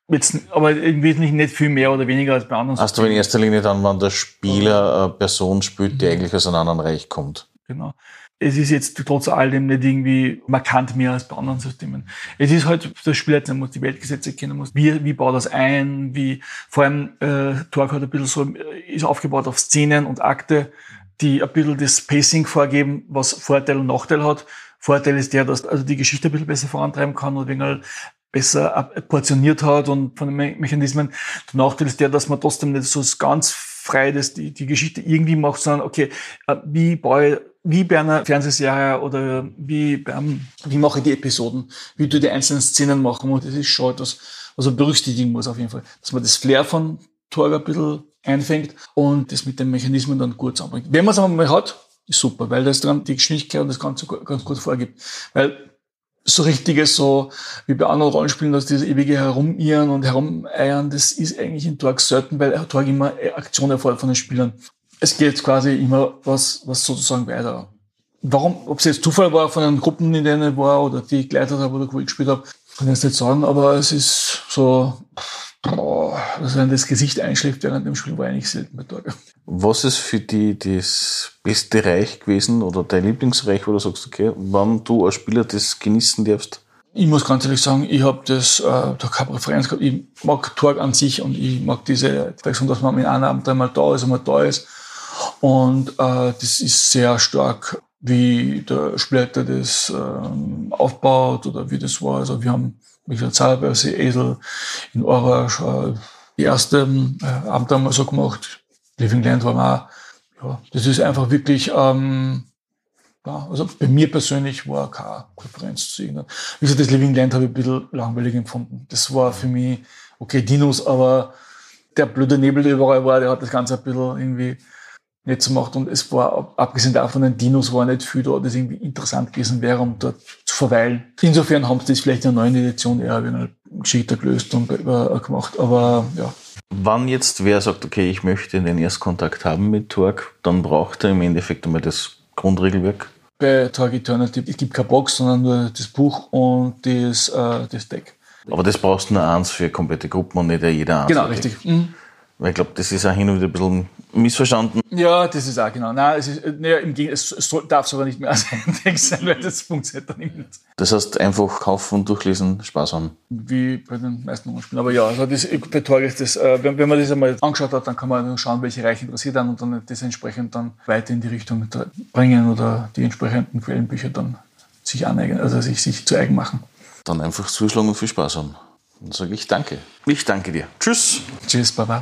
Jetzt, aber im Wesentlichen nicht viel mehr oder weniger als bei anderen. Hast du in erster Linie dann, wenn der Spieler eine Person spielt, die mhm. eigentlich aus einem anderen Reich kommt? Genau. Es ist jetzt trotz alledem nicht irgendwie markant mehr als bei anderen Systemen. Es ist halt, das Spieler jetzt muss die Weltgesetze kennen muss. Wie, wie baut das ein? Wie, vor allem, äh, Torque hat ein bisschen so, ist aufgebaut auf Szenen und Akte, die ein bisschen das Pacing vorgeben, was Vorteil und Nachteil hat. Vorteil ist der, dass also die Geschichte ein bisschen besser vorantreiben kann und wegen besser portioniert hat und von den Mechanismen. Der Nachteil ist der, dass man trotzdem nicht so ganz frei das, die, die Geschichte irgendwie macht, sondern okay, äh, wie baue wie bei einer Fernsehserie oder wie beim, wie mache ich die Episoden, wie du die einzelnen Szenen machen und das ist schon etwas, was man berücksichtigen muss auf jeden Fall, dass man das Flair von Torg ein bisschen einfängt und das mit den Mechanismen dann gut zusammenbringt. Wenn man es einmal hat, ist super, weil das dann die Geschwindigkeit und das Ganze ganz gut vorgibt. Weil so richtiges, so wie bei anderen Rollenspielen, dass diese ewige Herumirren und Herumeiern, das ist eigentlich in Torg selten, weil Torg immer Aktion erfordert von den Spielern. Es geht quasi immer was, was sozusagen weiter. Warum, ob es jetzt Zufall war von den Gruppen, in denen ich war oder die ich geleitet habe oder wo ich gespielt habe, Kann ich jetzt nicht sagen, aber es ist so, boah, dass wenn das Gesicht einschläft während dem Spiel, war eigentlich selten bei Torge. Was ist für dich das beste Reich gewesen oder dein Lieblingsreich, wo du sagst, okay, wann du als Spieler das genießen darfst? Ich muss ganz ehrlich sagen, ich habe das, äh, da keine Präferenz gehabt. Ich mag Torg an sich und ich mag diese Wechselung, dass man mit einem Abend einmal da ist, einmal da ist. Und äh, das ist sehr stark, wie der Splitter das ähm, aufbaut oder wie das war. Also wir haben, gesagt, Zahlbörse, Esel in Orange, äh, die erste äh, Abend einmal so gemacht. Living Land war mal, ja, das ist einfach wirklich, ähm, ja, also bei mir persönlich war keine Präferenz zu sehen. Wie gesagt, das Living Land habe ich ein bisschen langweilig empfunden. Das war für mich, okay, Dinos, aber der blöde Nebel, der überall war, der hat das Ganze ein bisschen irgendwie nicht gemacht. Und es war, abgesehen davon, den Dinos war nicht viel da, das irgendwie interessant gewesen wäre, um dort verweilen. Insofern haben sie das vielleicht in der neuen Edition eher wieder geschickter gelöst und äh, gemacht. Aber ja, Wann jetzt wer sagt, okay, ich möchte den Erstkontakt haben mit Torque, dann braucht er im Endeffekt einmal das Grundregelwerk. bei Torg Eternity, es gibt keine Box, sondern nur das Buch und das, äh, das Deck. Aber das brauchst du nur eins für komplette Gruppen und nicht jeder eins. Genau, richtig. Mhm. Weil ich glaube, das ist auch hin und wieder ein bisschen missverstanden. Ja, das ist auch genau. Nein, es ist, naja, im Gegenteil, es soll, darf sogar nicht mehr ein Deck sein, weil das funktioniert dann nicht. Das heißt, einfach kaufen und durchlesen, Spaß haben. Wie bei den meisten anderen Spielen. Aber ja, also das, bei Torg ist das, äh, wenn, wenn man das einmal angeschaut hat, dann kann man schauen, welche Reiche interessiert dann und dann das entsprechend dann weiter in die Richtung bringen oder die entsprechenden Quellenbücher dann sich aneignen, also sich, sich zu eigen machen. Dann einfach zuschlagen und viel Spaß haben. Dann sage ich danke. Ich danke dir. Tschüss. Tschüss, Baba.